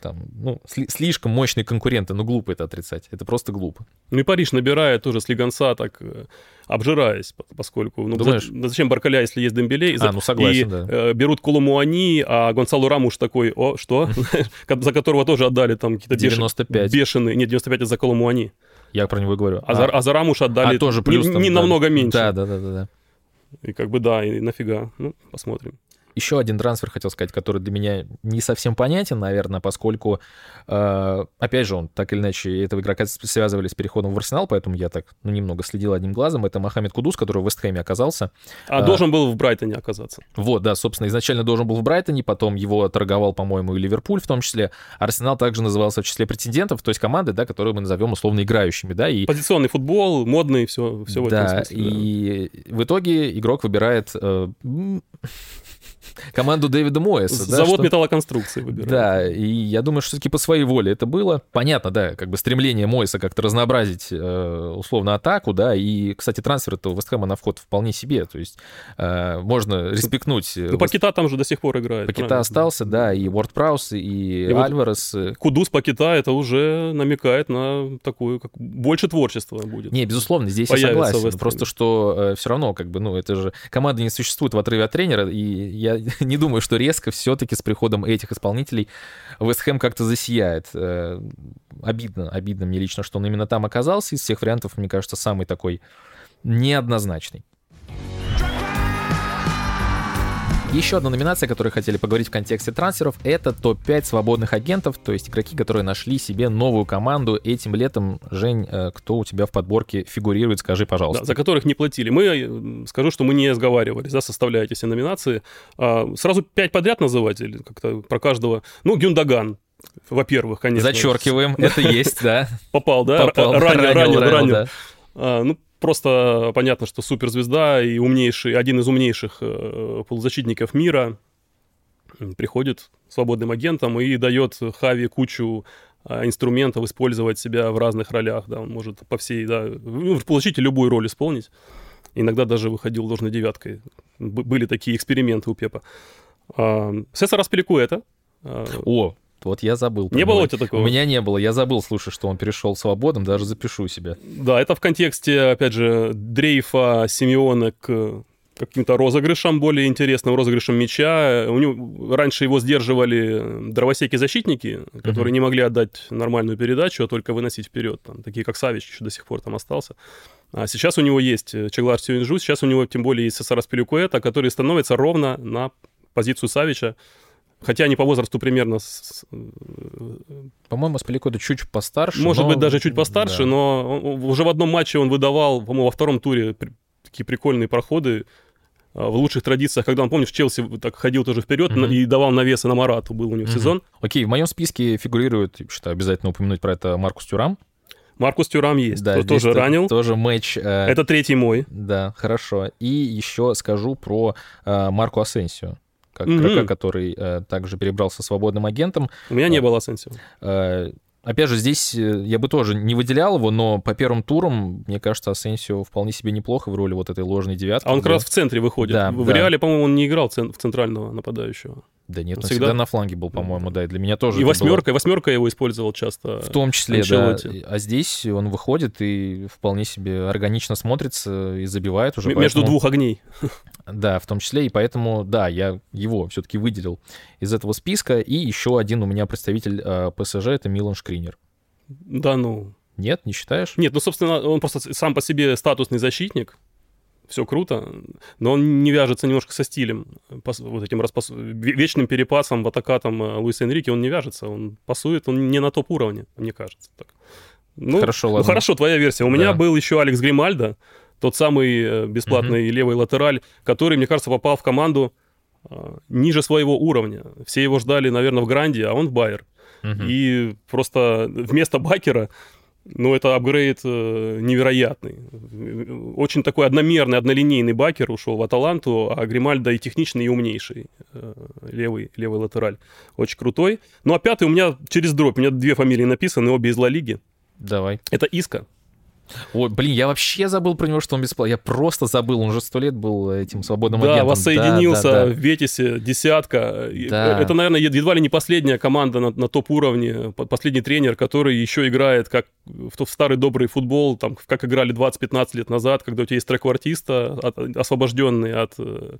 там, ну, слишком мощные конкуренты, ну, глупо это отрицать, это просто глупо. Ну и Париж набирает тоже с Лиганса так э, обжираясь, поскольку... Ну, Думаешь? За, зачем Баркаля, если есть Дембеле? А, ну согласен, и, да. э, берут Колумуани, а Гонсалу Рамуш такой, о, что? За которого тоже отдали там какие-то 95. бешеные... Нет, 95 за Колумуани. Я про него и говорю. А, а, за, а за Рамуш отдали а тоже плюс, не, там, не да. намного меньше. Да, да, да, да, да. И как бы да, и нафига. Ну, посмотрим еще один трансфер, хотел сказать, который для меня не совсем понятен, наверное, поскольку, э, опять же, он так или иначе, этого игрока связывали с переходом в Арсенал, поэтому я так ну, немного следил одним глазом. Это Мохаммед Кудус, который в Вестхэме оказался. А, а должен был в Брайтоне оказаться. Вот, да, собственно, изначально должен был в Брайтоне, потом его торговал, по-моему, и Ливерпуль в том числе. Арсенал также назывался в числе претендентов, то есть команды, да, которые мы назовем условно играющими, да. И... Позиционный футбол, модный, все, все в да, этом смысле. И да. в итоге игрок выбирает э, команду Дэвида Моэса. Завод да, что... металлоконструкции выбирает. Да, и я думаю, что все-таки по своей воле это было. Понятно, да, как бы стремление Моэса как-то разнообразить э, условно атаку, да, и, кстати, трансфер этого Вестхэма на вход вполне себе, то есть э, можно респектнуть. Ну, Вест... Пакета там же до сих пор играет. Пакета остался, да, и Уорд Праус, и, и Альварес. Вот Кудус Пакета это уже намекает на такую, как больше творчества будет. Не, безусловно, здесь я согласен. Просто что э, все равно, как бы, ну, это же команда не существует в отрыве от тренера, и я не думаю, что резко все-таки с приходом этих исполнителей Вестхэм как-то засияет. Э, обидно, обидно мне лично, что он именно там оказался. Из всех вариантов, мне кажется, самый такой неоднозначный. Еще одна номинация, о которой хотели поговорить в контексте трансферов, это топ-5 свободных агентов, то есть игроки, которые нашли себе новую команду этим летом. Жень, э, кто у тебя в подборке фигурирует, скажи, пожалуйста. Да, за которых не платили. Мы, э, скажу, что мы не сговаривались, да, составляете все номинации. А, сразу 5 подряд называть или как-то про каждого? Ну, Гюндаган, во-первых, конечно. Зачеркиваем, это есть, да. Попал, да? Попал, ранил, ранил, ранил. А, ну, Просто понятно, что суперзвезда и умнейший, один из умнейших э, полузащитников мира приходит свободным агентом и дает Хави кучу э, инструментов использовать себя в разных ролях. Да, он может по всей, да, ну, получите любую роль исполнить. Иногда даже выходил ложной девяткой. Были такие эксперименты у Пепа. А, Сесар Аспиликуэта. А, О, вот я забыл. Не было у тебя такого? У меня не было. Я забыл, слушай, что он перешел свободным, даже запишу себе. Да, это в контексте, опять же, дрейфа Симеона к каким-то розыгрышам более интересным, розыгрышам мяча. У него раньше его сдерживали дровосеки-защитники, которые uh-huh. не могли отдать нормальную передачу, а только выносить вперед. Там, такие как Савич еще до сих пор там остался. А сейчас у него есть Чеглар Сюинджу, сейчас у него тем более есть Сесарас Пелюкуэта, который становится ровно на позицию Савича. Хотя они по возрасту примерно... С... По-моему, Спаликода чуть постарше. Может но... быть, даже чуть постарше, да. но он, уже в одном матче он выдавал, по-моему, во втором туре такие прикольные проходы а, в лучших традициях, когда он, помнишь, в Челси так ходил тоже вперед mm-hmm. и давал навесы на Марату, был у него mm-hmm. сезон. Окей, в моем списке фигурирует, считаю, обязательно упомянуть про это Маркус Тюрам. Маркус Тюрам есть, да, тоже ранил. Тоже матч. Э... Это третий мой. Да, хорошо. И еще скажу про э, Марку Асенсио как mm-hmm. игрока, который э, также перебрался свободным агентом. У меня не э, было Асенсио. Э, Опять же, здесь э, я бы тоже не выделял его, но по первым турам, мне кажется, Асенсио вполне себе неплохо в роли вот этой ложной девятки. А он как раз в центре выходит. Да, в да. Реале, по-моему, он не играл в центрального нападающего. Да нет, он, всегда... всегда на фланге был, по-моему, да, и для меня тоже. И восьмерка, было... и восьмерка его использовал часто. В том числе, Анчелоти. да. А здесь он выходит и вполне себе органично смотрится и забивает уже. М- поэтому... Между двух огней. Да, в том числе, и поэтому, да, я его все-таки выделил из этого списка. И еще один у меня представитель э, ПСЖ — это Милан Шкринер. Да ну... Нет, не считаешь? Нет, ну, собственно, он просто сам по себе статусный защитник, все круто, но он не вяжется немножко со стилем, вот этим распас... вечным перепасом, атакатом э, Луиса Энрике он не вяжется, он пасует, он не на топ-уровне, мне кажется. Так. Ну, хорошо, ну, ладно. Ну, хорошо, твоя версия. У да. меня был еще Алекс Гримальдо, тот самый э, бесплатный угу. левый латераль, который, мне кажется, попал в команду э, ниже своего уровня. Все его ждали, наверное, в Гранде, а он в Байер. Угу. И просто вместо Бакера ну, это апгрейд э, невероятный. Очень такой одномерный, однолинейный бакер ушел в Аталанту, а Гримальдо и техничный, и умнейший. Э, левый, левый латераль. Очень крутой. Ну, а пятый у меня через дробь. У меня две фамилии написаны, обе из Ла Лиги. Давай. Это Иска. Ой, блин, я вообще забыл про него, что он бесплатный. Я просто забыл, он уже сто лет был этим свободным да, агентом. Воссоединился да, да, да. в Ветисе, десятка. Да. Это, наверное, едва ли не последняя команда на, на топ-уровне, последний тренер, который еще играет как в, в старый добрый футбол, там, как играли 20-15 лет назад, когда у тебя есть трек-квартиста, освобожденный от Э,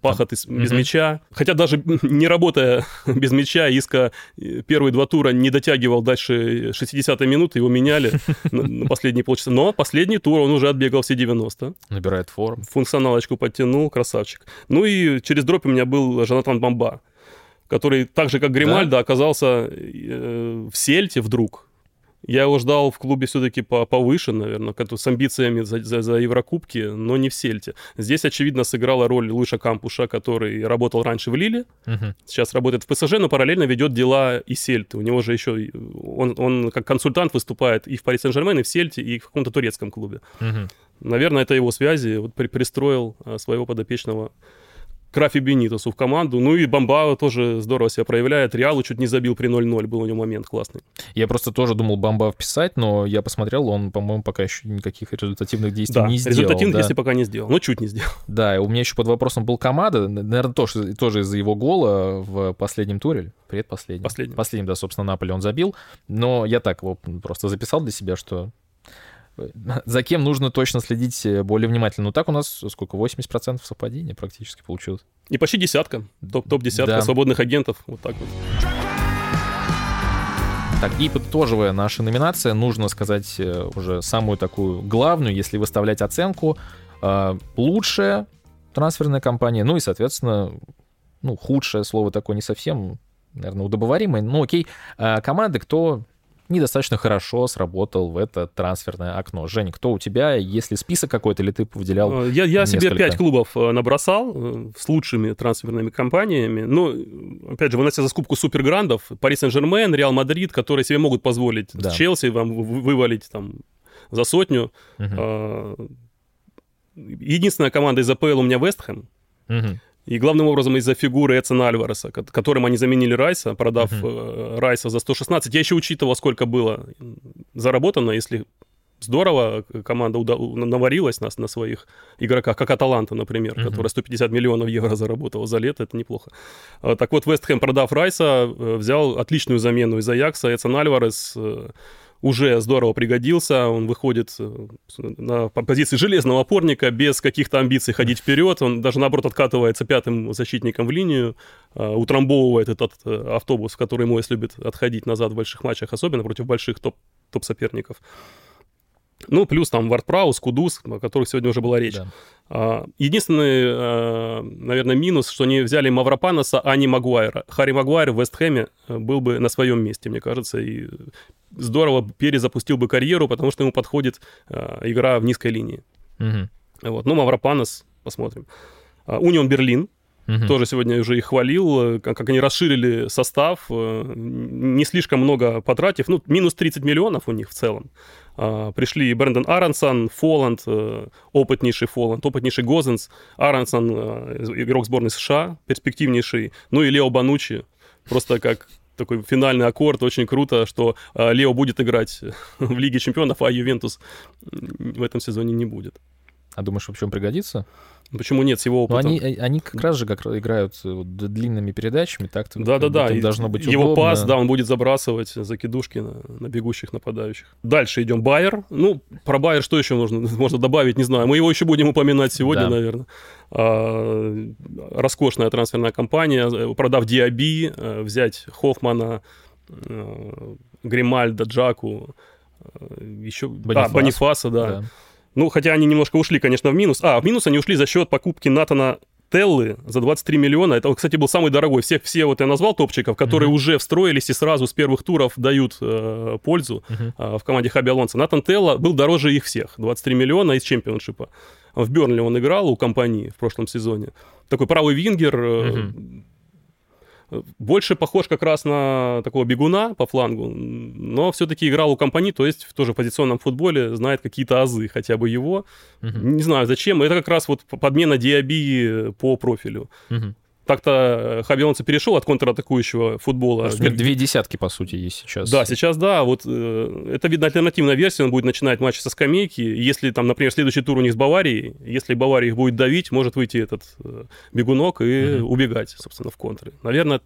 пахот из, без mm-hmm. мяча. Хотя даже не работая без мяча, Иска э, первые два тура не дотягивал дальше 60-й минуты, его меняли на, последние полчаса. Но последний тур он уже отбегал все 90. Набирает форму. Функционалочку подтянул, красавчик. Ну и через дроп у меня был Жанатан Бомба, который так же, как Гримальдо, да? оказался э, в Сельте вдруг я его ждал в клубе все-таки повыше, наверное, с амбициями за, за, за Еврокубки, но не в Сельте. Здесь, очевидно, сыграла роль Луиша Кампуша, который работал раньше в Лиле, uh-huh. сейчас работает в ПСЖ, но параллельно ведет дела и Сельты. У него же еще... Он, он как консультант выступает и в Пари Сен-Жермен, и в Сельте, и в каком-то турецком клубе. Uh-huh. Наверное, это его связи. Вот при, пристроил а, своего подопечного к Рафи Бенитосу в команду. Ну и Бомбао тоже здорово себя проявляет. Реалу чуть не забил при 0-0, был у него момент классный. Я просто тоже думал Бомба вписать, но я посмотрел, он, по-моему, пока еще никаких результативных действий да, не сделал. результативных да. действий пока не сделал, но чуть не сделал. Да, у меня еще под вопросом был Камада, наверное, тоже, тоже из-за его гола в последнем туре, предпоследнем. Последнем. Последнем, да, собственно, Наполе он забил. Но я так его просто записал для себя, что за кем нужно точно следить э, более внимательно. Ну так у нас сколько, 80% совпадения практически получилось. И почти десятка, топ-десятка да. свободных агентов, вот так вот. Так, и подытоживая наши номинации, нужно сказать э, уже самую такую главную, если выставлять оценку, э, лучшая трансферная компания, ну и, соответственно, ну, худшее слово такое не совсем, наверное, удобоваримое, ну окей, команды, кто недостаточно хорошо сработал в это трансферное окно. Жень, кто у тебя? Есть ли список какой-то, или ты выделял э, Я, я себе пять клубов э, набросал э, с лучшими трансферными компаниями. Ну, опять же, вынося за скупку суперграндов, Пари Сен-Жермен, Реал Мадрид, которые себе могут позволить да. Челси вам вывалить там за сотню. Угу. Единственная команда из АПЛ у меня Вестхэм. Угу. И главным образом из-за фигуры Эдсона Альвареса, которым они заменили Райса, продав uh-huh. Райса за 116. Я еще учитывал, сколько было заработано, если здорово команда уда- наварилась нас на своих игроках, как Аталанта, например, uh-huh. которая 150 миллионов евро заработала за лето, это неплохо. А, так вот, Вестхэм, продав Райса, э, взял отличную замену из Аякса, Эдсон Альварес э, уже здорово пригодился. Он выходит э, на позиции железного опорника без каких-то амбиций ходить вперед. Он даже, наоборот, откатывается пятым защитником в линию, э, утрамбовывает этот э, автобус, в который Мойс любит отходить назад в больших матчах, особенно против больших топ- топ-соперников. Ну, плюс там Вардпраус, Кудус, о которых сегодня уже была речь. Да. А, единственный, наверное, минус, что они взяли Мавропаноса, а не Магуайра. Харри Магуайр в Вестхэме был бы на своем месте, мне кажется, и здорово перезапустил бы карьеру, потому что ему подходит а, игра в низкой линии. Угу. Вот. Ну, Мавропанос, посмотрим. Унион Берлин, Угу. Тоже сегодня уже их хвалил, как, как они расширили состав, не слишком много потратив, ну, минус 30 миллионов у них в целом. А, пришли Брэндон Аронсон, Фоланд, э, опытнейший Фоланд, опытнейший Гозенс, Аронсон, э, игрок сборной США, перспективнейший, ну и Лео Банучи, просто как такой финальный аккорд, очень круто, что э, Лео будет играть в Лиге Чемпионов, а Ювентус в этом сезоне не будет. А думаешь, вообще он пригодится? Почему нет с его опытом? Ну, они, э, они как раз же как играют э, вот, длинными передачами, так Да-да-да. должно быть Его удобно. пас, да, он будет забрасывать закидушки на, на бегущих нападающих. Дальше идем Байер. Ну, про Байер что еще нужно, можно добавить, не знаю. Мы его еще будем упоминать сегодня, да. наверное. А, роскошная трансферная кампания. Продав Диаби, э, взять Хоффмана, Гримальда, Джаку, еще... Бонифас. Да, Бонифаса, да. да. Ну, хотя они немножко ушли, конечно, в минус. А, в минус они ушли за счет покупки Натана Теллы за 23 миллиона. Это, кстати, был самый дорогой. Все, все вот я назвал топчиков, которые mm-hmm. уже встроились и сразу с первых туров дают э, пользу mm-hmm. э, в команде Хаби Алонсо. Натан Телла был дороже их всех. 23 миллиона из чемпионшипа. В Бернли он играл у компании в прошлом сезоне. Такой правый вингер, mm-hmm больше похож как раз на такого бегуна по флангу, но все-таки играл у компании, то есть в тоже позиционном футболе знает какие-то азы, хотя бы его. Угу. Не знаю зачем. Это как раз вот подмена Диаби по профилю. Угу. Так-то Хаби Алонсо перешел от контратакующего футбола. Теперь две десятки, по сути, есть сейчас. Да, сейчас да. Вот э, это, видно, альтернативная версия. Он будет начинать матч со скамейки. Если там, например, следующий тур у них с Баварией, если Бавария их будет давить, может выйти этот э, бегунок и угу. убегать, собственно, в контре. Наверное,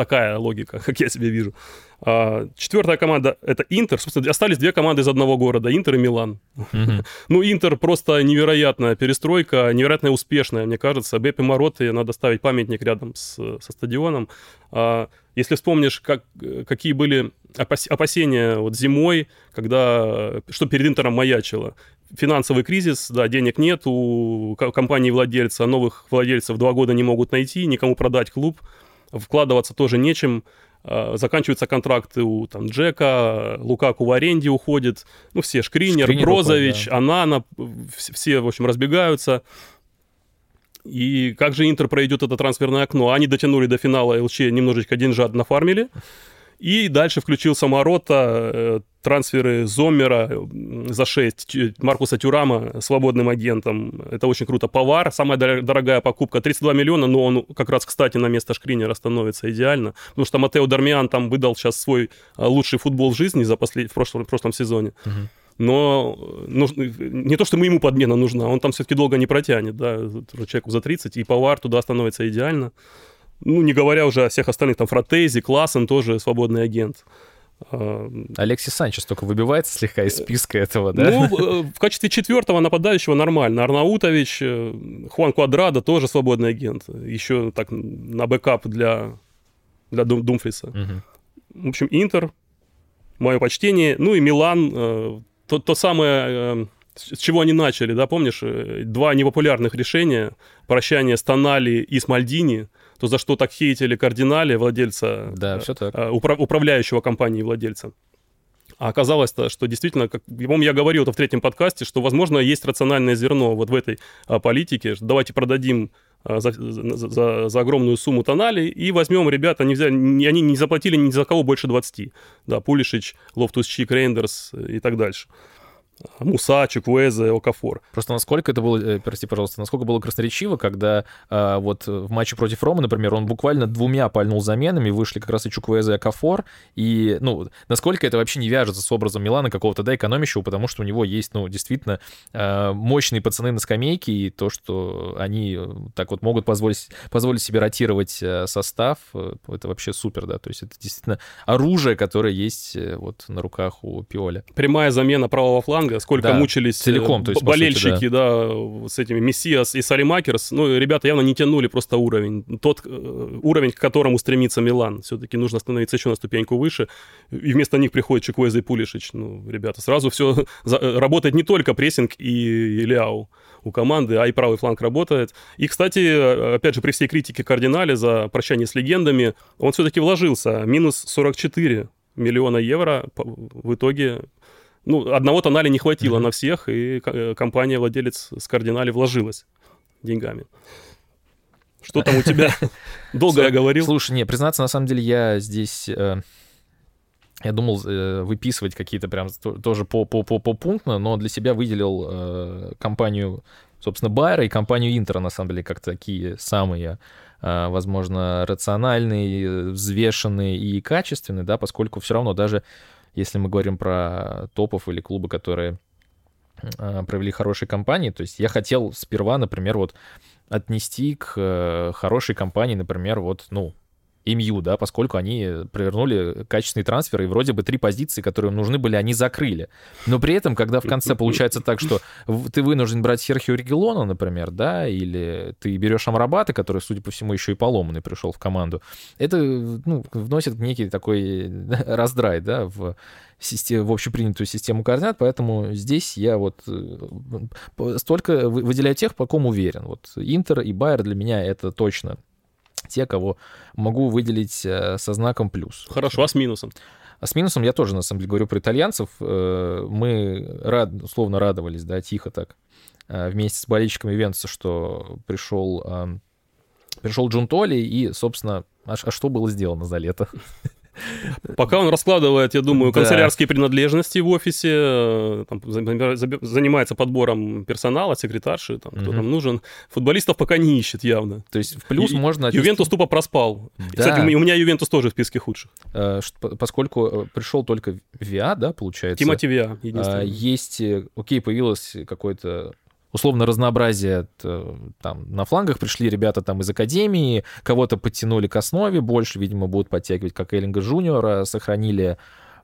такая логика, как я себе вижу. А, четвертая команда — это Интер. Собственно, остались две команды из одного города — Интер и Милан. Mm-hmm. ну, Интер просто невероятная перестройка, невероятно успешная, мне кажется. Беппи Мороты надо ставить памятник рядом с, со стадионом. А, если вспомнишь, как, какие были опасения вот зимой, когда что перед Интером маячило. Финансовый кризис, да, денег нет у компании владельца, новых владельцев два года не могут найти, никому продать клуб, вкладываться тоже нечем. А, заканчиваются контракты у там, Джека, Лукаку в аренде уходит, ну, все, Шкринер, Шкринер Брозович, уходит, да. Анана, все, в общем, разбегаются. И как же Интер пройдет это трансферное окно? Они дотянули до финала ЛЧ, немножечко деньжат нафармили. И дальше включился Марота, э, трансферы Зоммера за 6, Маркуса Тюрама свободным агентом. Это очень круто. Повар, самая дорогая покупка, 32 миллиона, но он как раз, кстати, на место Шкринера становится идеально. Потому что Матео Дармиан там выдал сейчас свой а, лучший футбол в жизни за послед... в, прошлом, в прошлом сезоне. Угу но нужно, не то, что мы ему подмена нужна, он там все-таки долго не протянет, да, человеку за 30, и Повар туда становится идеально. Ну, не говоря уже о всех остальных, там, Фротези, Классен тоже свободный агент. А, Алексис Санчес только выбивается слегка из списка этого, да? Ну, э, в качестве четвертого нападающего нормально. Арнаутович, э, Хуан Квадрадо тоже свободный агент. Еще так на бэкап для, для Думфриса. Угу. В общем, Интер, мое почтение. Ну и Милан, э, то, то самое, с чего они начали, да, помнишь? Два непопулярных решения. Прощание с Тонали и с Мальдини – то за что так хейтили Кардинале, владельца, да, все так. Э, Упра- управляющего компанией владельца. А оказалось, -то, что действительно, как, по-моему, я говорил это в третьем подкасте, что, возможно, есть рациональное зерно вот в этой а, политике. Давайте продадим а, за, за, за огромную сумму Тонали и возьмем ребят, они, взяли, они не заплатили ни за кого больше 20. Да, Пулишич, Лофтус Чик, Рейндерс и так дальше. Муса, Чуквезе, Окафор. Просто насколько это было, э, прости, пожалуйста, насколько было красноречиво, когда э, вот в матче против Рома, например, он буквально двумя пальнул заменами, вышли как раз и Чуквезе, и Окафор, и, ну, насколько это вообще не вяжется с образом Милана какого-то, да, экономящего, потому что у него есть, ну, действительно э, мощные пацаны на скамейке, и то, что они э, так вот могут позволить, позволить себе ротировать э, состав, это вообще супер, да, то есть это действительно оружие, которое есть вот на руках у Пиоля. Прямая замена правого фланга фланга, сколько да, мучились э, целиком, то есть, болельщики, сути, да. да, с этими Мессиас и Салимакерс. Ну, ребята явно не тянули просто уровень. Тот э, уровень, к которому стремится Милан. Все-таки нужно становиться еще на ступеньку выше. И вместо них приходит Чекуэза и Пулишич. Ну, ребята, сразу все... Э, работает не только прессинг и Ляу у команды, а и правый фланг работает. И, кстати, опять же, при всей критике кардинале за прощание с легендами, он все-таки вложился. Минус 44 миллиона евро в итоге ну, одного тонали не хватило mm-hmm. на всех, и э, компания, владелец с кардинале вложилась деньгами. Что там у тебя? Долго я говорил. Слушай, не, признаться, на самом деле я здесь... Э, я думал э, выписывать какие-то прям тоже по, по, по, по пунктно, но для себя выделил компанию, собственно, Байера и компанию Интера, на самом деле, как такие самые возможно, рациональный, взвешенный и качественный, да, поскольку все равно даже если мы говорим про топов или клубы, которые провели хорошие кампании, то есть я хотел сперва, например, вот отнести к э, хорошей компании, например, вот, ну, МЮ, да, поскольку они провернули качественный трансфер, и вроде бы три позиции, которые им нужны были, они закрыли. Но при этом, когда в конце получается так, что ты вынужден брать Серхио Регелона, например, да, или ты берешь Амрабата, который, судя по всему, еще и поломанный пришел в команду, это ну, вносит некий такой раздрай, да, в систему, в общепринятую систему координат, поэтому здесь я вот э, столько выделяю тех, по ком уверен. Вот Интер и Байер для меня это точно те, кого могу выделить э, со знаком плюс. Хорошо, а с минусом? А с минусом я тоже, на самом деле, говорю про итальянцев. Э, мы, рад, условно, радовались, да, тихо так, э, вместе с болельщиками Венца, что пришел, пришел Джун Толи, и, собственно, а, а что было сделано за лето? Пока он раскладывает, я думаю, канцелярские да. принадлежности в офисе, э, там, занимается подбором персонала, секретарши, там, кто там нужен. Футболистов пока не ищет явно. То есть в плюс и, можно... Ювентус тупо проспал. Да. Кстати, у меня Ювентус тоже в списке худших. Э, поскольку э, пришел только Виа, да, получается? Тимати Виа, единственное. Есть, окей, появилось какое-то условно разнообразие э, там на флангах пришли ребята там из академии, кого-то подтянули к основе больше, видимо, будут подтягивать как Эллинга Джуниора, сохранили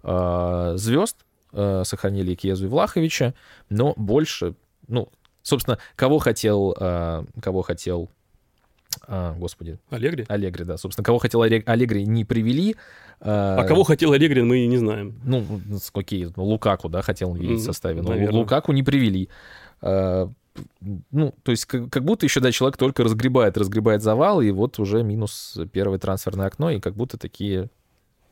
э, звезд, э, сохранили Киезу и Влаховича, но больше, ну, собственно, кого хотел, э, кого хотел а, господи. Аллегри? Аллегри, да. Собственно, кого хотел Аллегри, не привели. А, а кого хотел Аллегри, мы не знаем. Ну, окей, ну, Лукаку, да, хотел видеть в составе, но Наверное. Лукаку не привели. А, ну, то есть как, как будто еще, да, человек только разгребает, разгребает завал, и вот уже минус первое трансферное окно, и как будто такие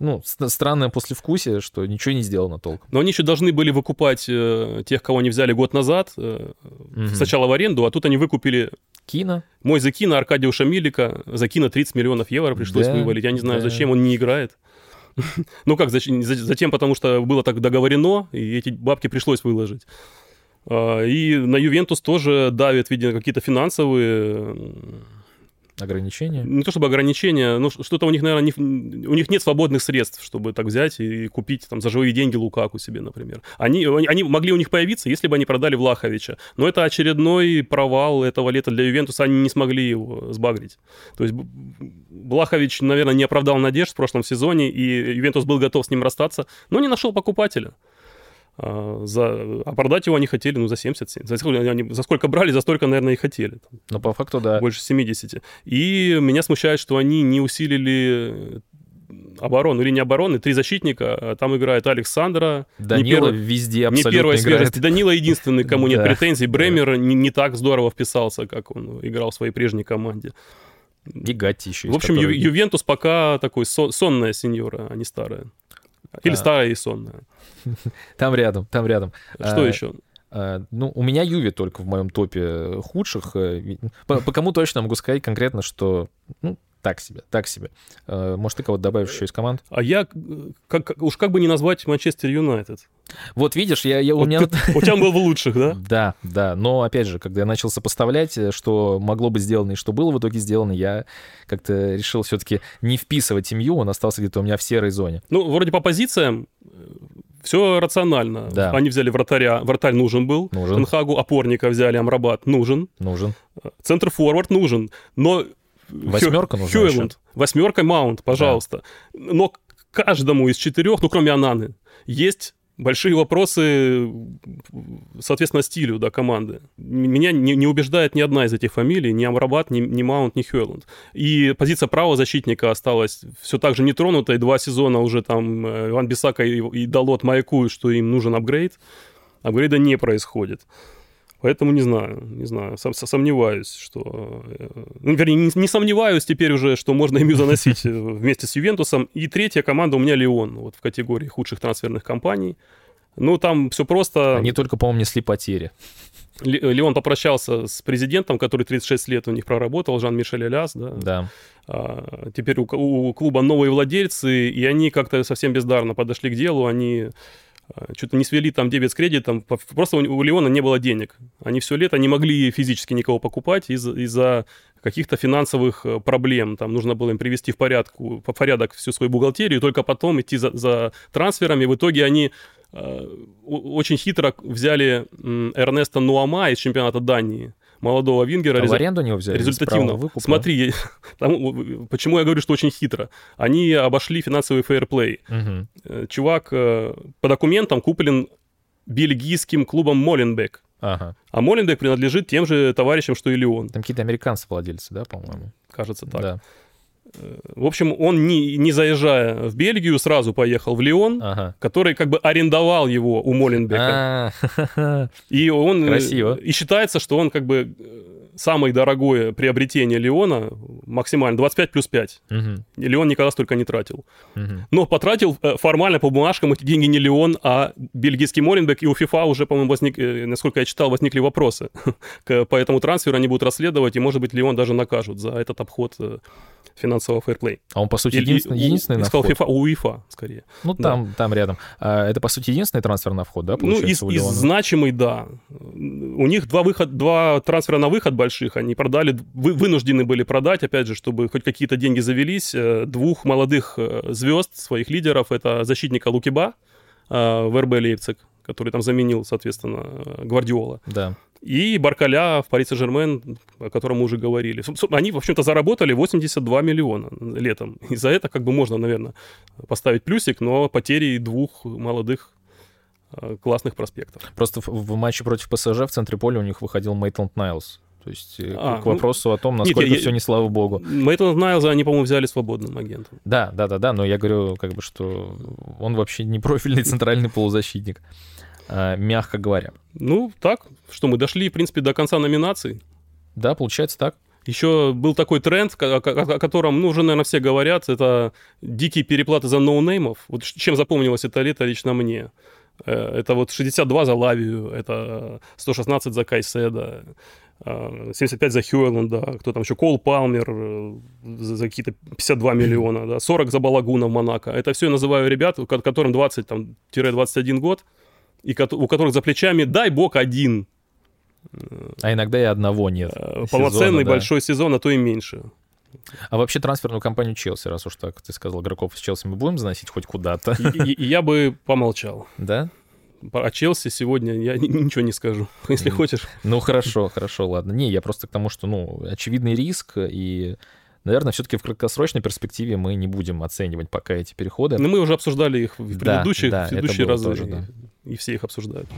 ну, странное послевкусие, что ничего не сделано толком. Но они еще должны были выкупать э, тех, кого они взяли год назад, э, угу. сначала в аренду, а тут они выкупили... Кина. Мой за Кина, Аркадиуша Милика. За Кина 30 миллионов евро пришлось да, вывалить. Я не знаю, да. зачем он не играет. ну как, зачем? Затем, потому что было так договорено, и эти бабки пришлось выложить. А, и на Ювентус тоже давят, видимо, какие-то финансовые Ограничения? Не то чтобы ограничения, но что-то у них, наверное, не, у них нет свободных средств, чтобы так взять и купить там за живые деньги Лукаку себе, например. Они, они могли у них появиться, если бы они продали Влаховича. Но это очередной провал этого лета для Ювентуса, они не смогли его сбагрить. То есть Влахович, наверное, не оправдал надежд в прошлом сезоне, и Ювентус был готов с ним расстаться, но не нашел покупателя. А, за, а продать его они хотели, ну, за 70. За сколько, они, за сколько брали, за столько, наверное, и хотели. Там, ну, по факту, да. Больше 70. И меня смущает, что они не усилили оборону, или не обороны, три защитника, а там играет Александра. Данила не перв... везде абсолютно Не первая играет. свежесть. Данила единственный, кому нет претензий. Бремер не, не так здорово вписался, как он играл в своей прежней команде. И Гатти еще. В общем, который... Ювентус пока такой сонная сеньора, а не старая. Или а... старая и сонная. Там рядом, там рядом. Что а, еще? А, ну, у меня Юви только в моем топе худших. Э, по, по кому точно могу сказать конкретно, что ну, так себе, так себе. А, может, ты кого-то добавишь еще из команд? А я, как, уж как бы не назвать Манчестер Юнайтед. Вот видишь, я, я у меня... У тебя был в лучших, да? Да, да. Но, опять же, когда я начал сопоставлять, э, что могло быть сделано и что было в итоге сделано, я как-то решил все-таки не вписывать семью, он остался где-то у меня в серой зоне. Ну, вроде по позициям все рационально. Да. Они взяли вратаря, вратарь нужен был. Нужен. Тенхагу опорника взяли, Амрабат нужен. Нужен. Центр форвард нужен. Но Восьмерка нужна Хьюэланд. Восьмерка Маунт, пожалуйста. Да. Но каждому из четырех, ну кроме Ананы, есть большие вопросы, соответственно, стилю да, команды. Меня не, не убеждает ни одна из этих фамилий, ни Амрабат, ни, ни Маунт, ни Хёрланд. И позиция правого защитника осталась все так же нетронутой. Два сезона уже там э, Иван Бисака и, и Далот маякуют, что им нужен апгрейд. Апгрейда не происходит. Поэтому не знаю, не знаю, сом, сомневаюсь, что... Э, ну, вернее, не, не сомневаюсь теперь уже, что можно ими заносить э, вместе с Ювентусом. И третья команда у меня Леон, вот в категории худших трансферных компаний. Ну, там все просто... Они только, по-моему, несли потери. Леон попрощался с президентом, который 36 лет у них проработал, Жан-Мишель Аляс, да? Да. А, теперь у, у клуба новые владельцы, и они как-то совсем бездарно подошли к делу, они что-то не свели там дебет с кредитом, просто у, Леона не было денег. Они все лето не могли физически никого покупать из-за, из каких-то финансовых э, проблем. Там нужно было им привести в, порядку, в порядок всю свою бухгалтерию, только потом идти за, за трансферами. В итоге они э, очень хитро взяли э, Эрнеста Нуама из чемпионата Дании молодого Вингера. А в аренду него взяли? Результативно. Выкупа? Смотри, там, почему я говорю, что очень хитро. Они обошли финансовый фейерплей. Угу. Чувак э, по документам куплен бельгийским клубом Моленбек. Ага. А Моленбек принадлежит тем же товарищам, что и Леон. Там какие-то американцы владельцы, да, по-моему? Кажется так. Да. Э, в общем, он, не, не заезжая в Бельгию, сразу поехал в Лион, ага. который как бы арендовал его у Моленбека. А. И он... Красиво. И считается, что он как бы самое дорогое приобретение Леона максимально 25 плюс 5. Угу. Леон никогда столько не тратил. Угу. Но потратил э, формально по бумажкам эти деньги не Леон, а бельгийский Моленбек. И у ФИФА уже, по-моему, возник, э, насколько я читал, возникли вопросы. по этому трансферу они будут расследовать, и, может быть, Леон даже накажут за этот обход финансового фэрплей. А он, по сути, единственный, единственный на вход? FIFA, у УЕФА, скорее. Ну, там, да. там рядом. А это, по сути, единственный трансфер на вход, да, Ну, из, из значимый, да. У них два, выход, два трансфера на выход больших. Они продали, вы, вынуждены были продать, опять же, чтобы хоть какие-то деньги завелись, э, двух молодых э, звезд, своих лидеров. Это защитника Лукиба э, в РБ Лейпциг, который там заменил, соответственно, Гвардиола. Да и Баркаля в Пари Сен-Жермен, о котором мы уже говорили. Они, в общем-то, заработали 82 миллиона летом. И за это, как бы, можно, наверное, поставить плюсик, но потери двух молодых э, классных проспектов. Просто в, в матче против ПСЖ в центре поля у них выходил Мейтланд Найлс. То есть э, а, к вопросу ну, о том, насколько нет, я, все не слава богу. Мейтона Найлза они, по-моему, взяли свободным агентом. Да, да, да, да, но я говорю, как бы, что он вообще не профильный центральный полузащитник. Э, мягко говоря. Ну, так, что мы дошли, в принципе, до конца номинаций. Да, получается так. Еще был такой тренд, о котором, ну, уже, наверное, все говорят, это дикие переплаты за ноунеймов. Вот чем запомнилось это лето лично мне. Э, это вот 62 за Лавию, это 116 за Кайседа, 75 э, за Хьюэлленда, кто там еще, Кол Палмер за какие-то 52 миллиона, да, 40 за Балагуна в Монако. Это все я называю ребят, которым 20-21 год, и у которых за плечами, дай бог, один. А иногда и одного нет. Э, полноценный сезона, да. большой сезон, а то и меньше. А вообще трансферную компанию Челси, раз уж так ты сказал, игроков из Челси мы будем заносить хоть куда-то? И, и, и я бы помолчал. Да? О Челси сегодня я ничего не скажу, если хочешь. Ну хорошо, хорошо, ладно. Не, я просто к тому, что, ну, очевидный риск и наверное, все-таки в краткосрочной перспективе мы не будем оценивать пока эти переходы. Но мы уже обсуждали их в предыдущих, да, да, предыдущие разы. Тоже, да и все их обсуждают.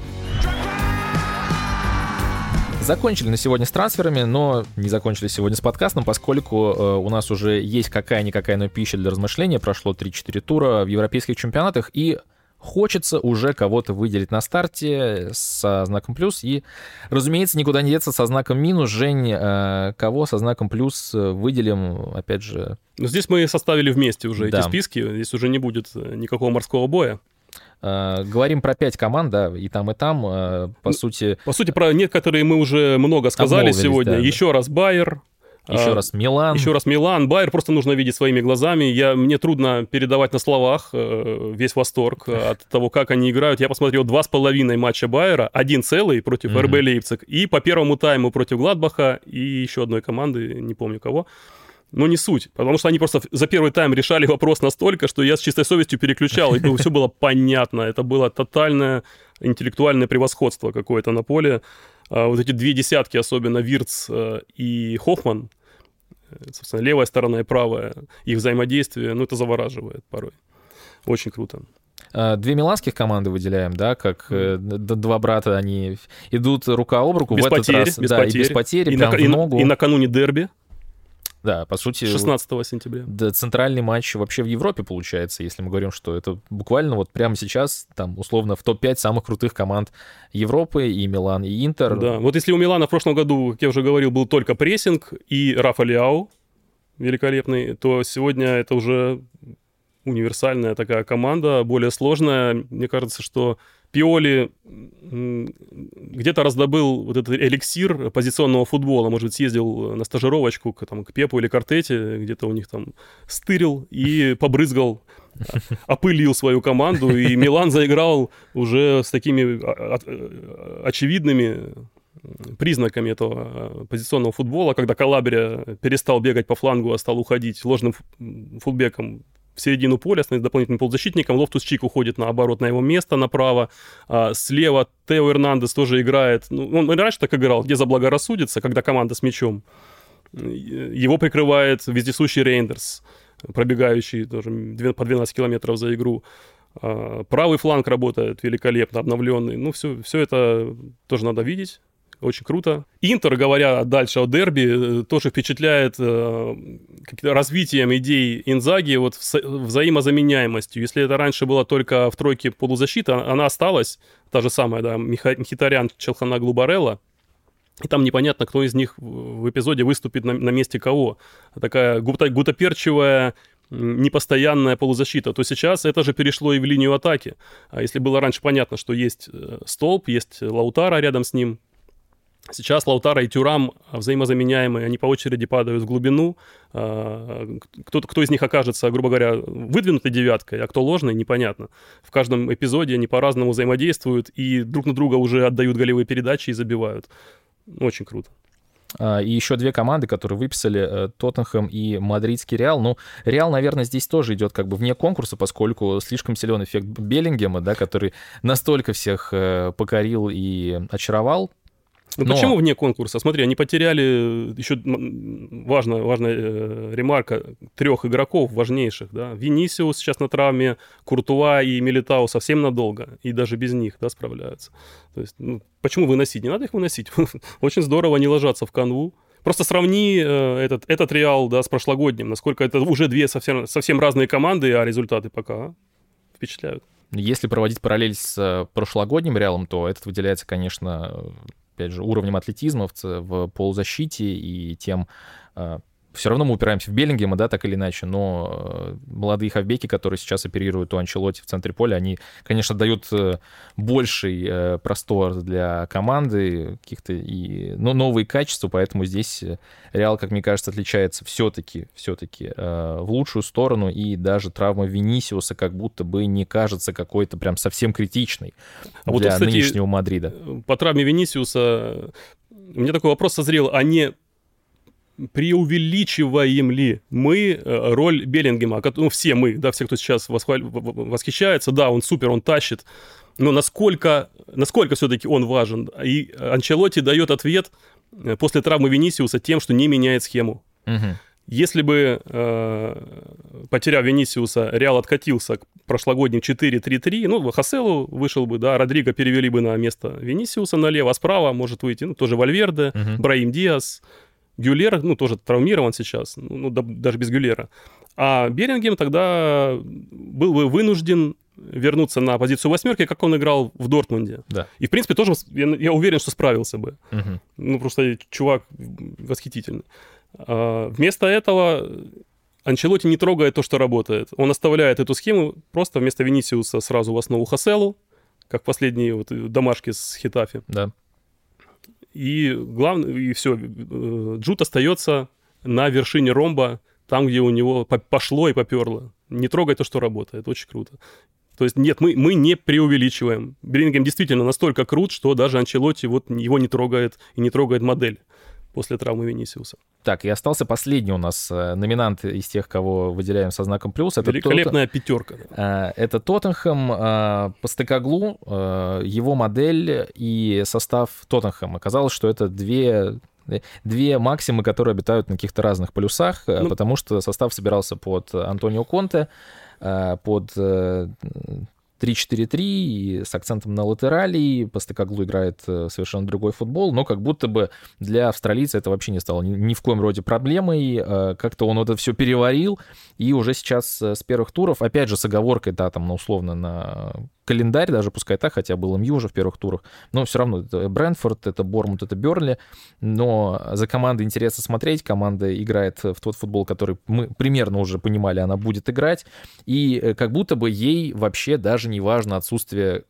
Закончили на сегодня с трансферами, но не закончили сегодня с подкастом, поскольку э, у нас уже есть какая-никакая, но пища для размышления. Прошло 3-4 тура в европейских чемпионатах, и хочется уже кого-то выделить на старте со знаком плюс. И, разумеется, никуда не деться со знаком минус. Жень, э, кого со знаком плюс выделим, опять же... Ну, здесь мы составили вместе уже да. эти списки. Здесь уже не будет никакого морского боя. Э, говорим про пять команд, да, и там, и там, э, по сути... По сути, про некоторые мы уже много сказали сегодня. Да, Еще да. раз Байер, еще а, раз Милан. Еще раз Милан. Байер просто нужно видеть своими глазами. Я, мне трудно передавать на словах э, весь восторг от того, как они играют. Я посмотрел два с половиной матча Байера. Один целый против mm-hmm. РБ Лейпциг. И по первому тайму против Гладбаха. И еще одной команды, не помню кого но не суть, потому что они просто за первый тайм решали вопрос настолько, что я с чистой совестью переключал, и все было понятно. Это было тотальное интеллектуальное превосходство какое-то на поле. А вот эти две десятки, особенно Вирц э, и Хоффман, э, собственно, левая сторона и правая, их взаимодействие, ну, это завораживает порой. Очень круто. А, две миланских команды выделяем, да, как mm. два брата, они идут рука об руку без в этот потерь, раз. Без да, потерь. и без потери, и на, в ногу. И, и накануне дерби. Да, по сути... 16 сентября. Да, центральный матч вообще в Европе получается, если мы говорим, что это буквально вот прямо сейчас, там, условно, в топ-5 самых крутых команд Европы, и Милан, и Интер. Да, вот если у Милана в прошлом году, как я уже говорил, был только прессинг и Рафа Лиау великолепный, то сегодня это уже универсальная такая команда, более сложная. Мне кажется, что Пиоли где-то раздобыл вот этот эликсир позиционного футбола, может быть, съездил на стажировочку к, там, к Пепу или Картете, где-то у них там стырил и побрызгал, опылил свою команду, и Милан заиграл уже с такими очевидными признаками этого позиционного футбола, когда Калабрия перестал бегать по флангу, а стал уходить ложным фулбеком в середину поля, становится дополнительным полузащитником. Лофтус Чик уходит наоборот на его место направо. А слева Тео Эрнандес тоже играет. Ну, он раньше так играл, где заблагорассудится, когда команда с мячом. Его прикрывает вездесущий Рейндерс, пробегающий тоже по 12 километров за игру. А, правый фланг работает великолепно, обновленный. Ну, все, все это тоже надо видеть. Очень круто. Интер, говоря дальше о дерби, э, тоже впечатляет э, развитием идей Инзаги, вот взаимозаменяемостью. Если это раньше было только в тройке полузащиты, а, она осталась, та же самая, да, Мхитарян, Челхана, Глубарелла. И там непонятно, кто из них в эпизоде выступит на, на месте кого. Такая гута, гутоперчивая непостоянная полузащита, то сейчас это же перешло и в линию атаки. А если было раньше понятно, что есть э, столб, есть Лаутара рядом с ним, Сейчас Лаутара и Тюрам взаимозаменяемые, они по очереди падают в глубину. А, кто, кто из них окажется, грубо говоря, выдвинутой девяткой, а кто ложный, непонятно. В каждом эпизоде они по-разному взаимодействуют и друг на друга уже отдают голевые передачи и забивают. Очень круто. А, и еще две команды, которые выписали, э, Тоттенхэм и Мадридский Реал. Ну, Реал, наверное, здесь тоже идет как бы вне конкурса, поскольку слишком силен эффект Беллингема, да, который настолько всех э, покорил и очаровал, ну Но... почему вне конкурса? Смотри, они потеряли еще важная, важная э, ремарка трех игроков важнейших, да. Винисиус сейчас на травме, Куртуа и Милитау совсем надолго, и даже без них, да, справляются. То есть, ну, почему выносить? Не надо их выносить. Очень здорово не ложаться в канву. Просто сравни э, этот, этот Реал, да, с прошлогодним, насколько это уже две совсем, совсем разные команды, а результаты пока впечатляют. Если проводить параллель с э, прошлогодним Реалом, то этот выделяется, конечно, опять же, уровнем атлетизма в, полузащите и тем а, все равно мы упираемся в Беллингема, да, так или иначе, но э, молодые хавбеки, которые сейчас оперируют у Анчелоти в центре поля, они, конечно, дают э, больший э, простор для команды, каких-то и, но новые качества, поэтому здесь Реал, как мне кажется, отличается все-таки, все-таки в лучшую сторону, и даже травма Винисиуса как будто бы не кажется какой-то прям совсем критичной а для вот, кстати, нынешнего Мадрида. По травме Винисиуса у меня такой вопрос созрел, а не преувеличиваем ли мы э, роль Беллингема, ну, все мы, да, все, кто сейчас восхваль... восхищается, да, он супер, он тащит, но насколько, насколько все-таки он важен? И Анчелотти дает ответ э, после травмы Венисиуса тем, что не меняет схему. Угу. Если бы, э, потеряв Венисиуса, Реал откатился к прошлогодним 4-3-3, ну, Хаселу вышел бы, да, Родриго перевели бы на место Венисиуса налево, а справа может выйти, ну, тоже Вальверде, угу. Браим Диас, Гюлер, ну, тоже травмирован сейчас, ну, ну, да, даже без Гюлера. А Берингем тогда был бы вынужден вернуться на позицию восьмерки, как он играл в Дортмунде. Да. И, в принципе, тоже, я, я уверен, что справился бы. Угу. Ну, просто чувак восхитительный. А, вместо этого Анчелоти не трогает то, что работает. Он оставляет эту схему просто вместо Венисиуса сразу в основу Хаселу, как последние вот домашки с Хитафи. Да. И главное, и все, э, Джут остается на вершине ромба, там, где у него пошло и поперло. Не трогай то, что работает. Очень круто. То есть нет, мы, мы не преувеличиваем. Брингем действительно настолько крут, что даже Анчелотти вот его не трогает и не трогает модель после травмы Венисиуса. Так, и остался последний у нас э, номинант из тех, кого выделяем со знаком плюс. Это Великолепная тот... пятерка. Э, это Тоттенхэм э, по Стекоглу, его модель и состав Тоттенхэма. Оказалось, что это две две максимы, которые обитают на каких-то разных полюсах, ну, потому что состав собирался под Антонио Конте, под 3-4-3 и с акцентом на латерали. Постекоглу играет э, совершенно другой футбол, но как будто бы для австралийца это вообще не стало ни, ни в коем роде проблемой. Э, как-то он это все переварил, и уже сейчас э, с первых туров, опять же, с оговоркой, да, там, на условно, на календарь, даже пускай так, хотя был МЮ уже в первых турах, но все равно это Брэнфорд, это Бормут, это Берли, но за командой интересно смотреть, команда играет в тот футбол, который мы примерно уже понимали, она будет играть, и как будто бы ей вообще даже не важно отсутствие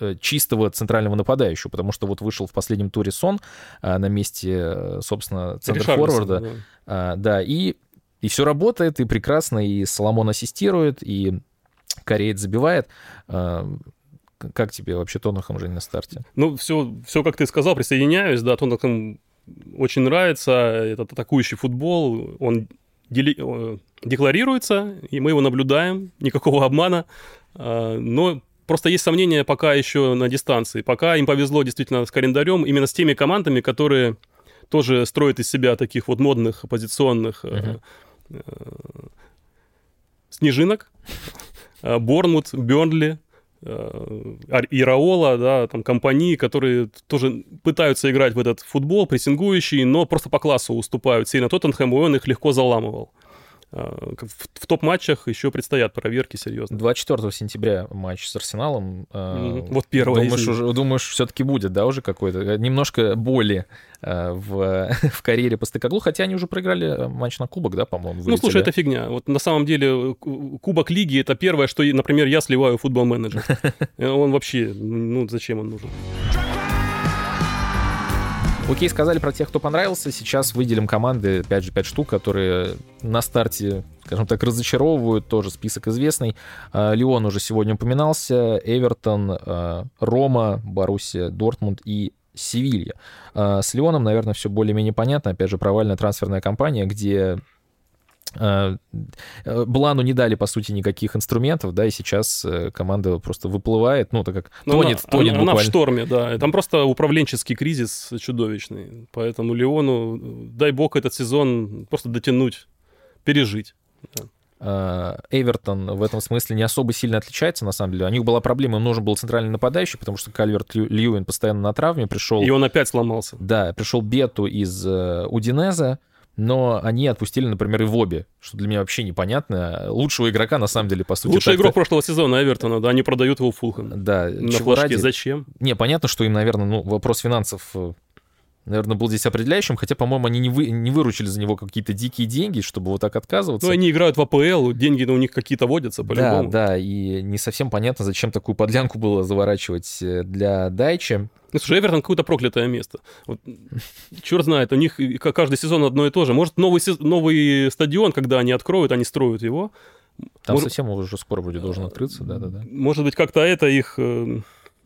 э, чистого центрального нападающего, потому что вот вышел в последнем туре Сон а, на месте, э, собственно, центр-форварда. Да. А, да, и, и все работает, и прекрасно, и Соломон ассистирует, и кореец забивает. А, как тебе вообще Тоттенхэм уже на старте? Ну, все, все, как ты сказал, присоединяюсь, да, Тоттенхэм очень нравится, этот атакующий футбол, он дели... декларируется, и мы его наблюдаем, никакого обмана, а, но просто есть сомнения пока еще на дистанции. Пока им повезло действительно с календарем, именно с теми командами, которые тоже строят из себя таких вот модных оппозиционных uh-huh. снежинок. Борнмут, Бернли, Ираола, да, там компании, которые тоже пытаются играть в этот футбол, прессингующий, но просто по классу уступают сильно Тоттенхэму, и он их легко заламывал. А, в, топ-матчах еще предстоят проверки серьезно. 24 сентября матч с Арсеналом. Mm-hmm. Вот первый. Думаешь, уже, думаешь, все-таки будет, да, уже какой-то? Немножко боли в, в карьере по стыкоглу, хотя они уже проиграли матч на кубок, да, по-моему, вылетели. Ну, слушай, это фигня. Вот на самом деле кубок лиги — это первое, что, например, я сливаю футбол-менеджер. Он вообще, ну, зачем он нужен? Окей, сказали про тех, кто понравился. Сейчас выделим команды, опять же, 5 штук, которые на старте, скажем так, разочаровывают. Тоже список известный. А, Леон уже сегодня упоминался. Эвертон, а, Рома, Боруссия, Дортмунд и Севилья. А, с Леоном, наверное, все более-менее понятно. Опять же, провальная трансферная кампания, где Блану не дали, по сути, никаких инструментов, да, и сейчас э, команда просто выплывает, ну, так как Но тонет, она, тонет она, буквально. Она в шторме, да, там просто управленческий кризис чудовищный, поэтому Леону, дай бог, этот сезон просто дотянуть, пережить. Эвертон в этом смысле не особо сильно отличается, на самом деле. У них была проблема, им нужен был центральный нападающий, потому что Кальверт Льюин постоянно на травме пришел. И он опять сломался. Да, пришел Бету из Удинеза, но они отпустили, например, и Воби, что для меня вообще непонятно. Лучшего игрока, на самом деле, по сути. Лучший игрок прошлого сезона Эвертона, да, они продают его Фулхэм. Да. На флажке ради... зачем? Не, понятно, что им, наверное, ну, вопрос финансов э, наверное, был здесь определяющим, хотя, по-моему, они не, вы, не выручили за него какие-то дикие деньги, чтобы вот так отказываться. Ну, они играют в АПЛ, деньги у них какие-то водятся, по-любому. Да, да, и не совсем понятно, зачем такую подлянку было заворачивать э, для Дайчи. Ну, слушай, Эвертон какое-то проклятое место. Вот, черт знает, у них каждый сезон одно и то же. Может, новый, новый стадион, когда они откроют, они строят его. Там Может... совсем уже скоро вроде должен открыться, да-да-да. Может быть, как-то это их э,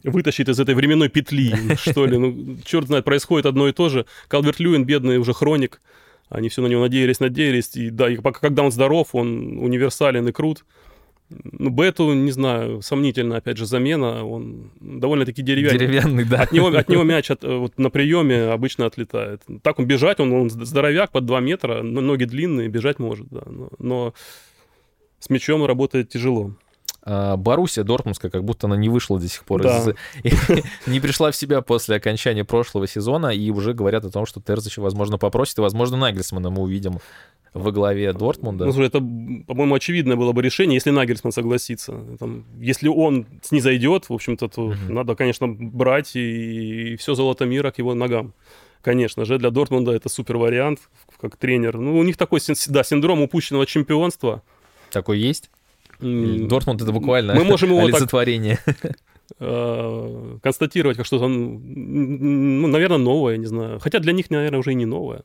вытащит из этой временной петли, что ли. Ну, черт знает, происходит одно и то же. Калверт Льюин, бедный уже хроник. Они все на него надеялись, надеялись. И да, и пока, когда он здоров, он универсален и крут. Ну, Бету, не знаю, сомнительно, опять же, замена. Он довольно-таки деревянный. Деревянный, да. От него, от него мяч от, вот, на приеме обычно отлетает. Так он бежать, он, он здоровяк под 2 метра, ноги длинные, бежать может, да. Но, но с мячом работает тяжело. А, Боруссия Дортмундская, как будто она не вышла до сих пор, да. не пришла в себя после окончания прошлого сезона, и уже говорят о том, что Терзич, возможно, попросит, и, возможно, Нагельсмана мы увидим во главе Дортмунда. Ну, это, по-моему, очевидное было бы решение, если Нагельсман согласится. Там, если он снизойдет, в общем-то, то угу. надо, конечно, брать и, и все золото мира к его ногам. Конечно же, для Дортмунда это супер вариант, как тренер. Ну, у них такой, да, синдром упущенного чемпионства. Такой есть? Дортмунд это буквально мы можем его олицетворение. Так, э, констатировать как что-то, ну, наверное, новое, не знаю. Хотя для них, наверное, уже и не новое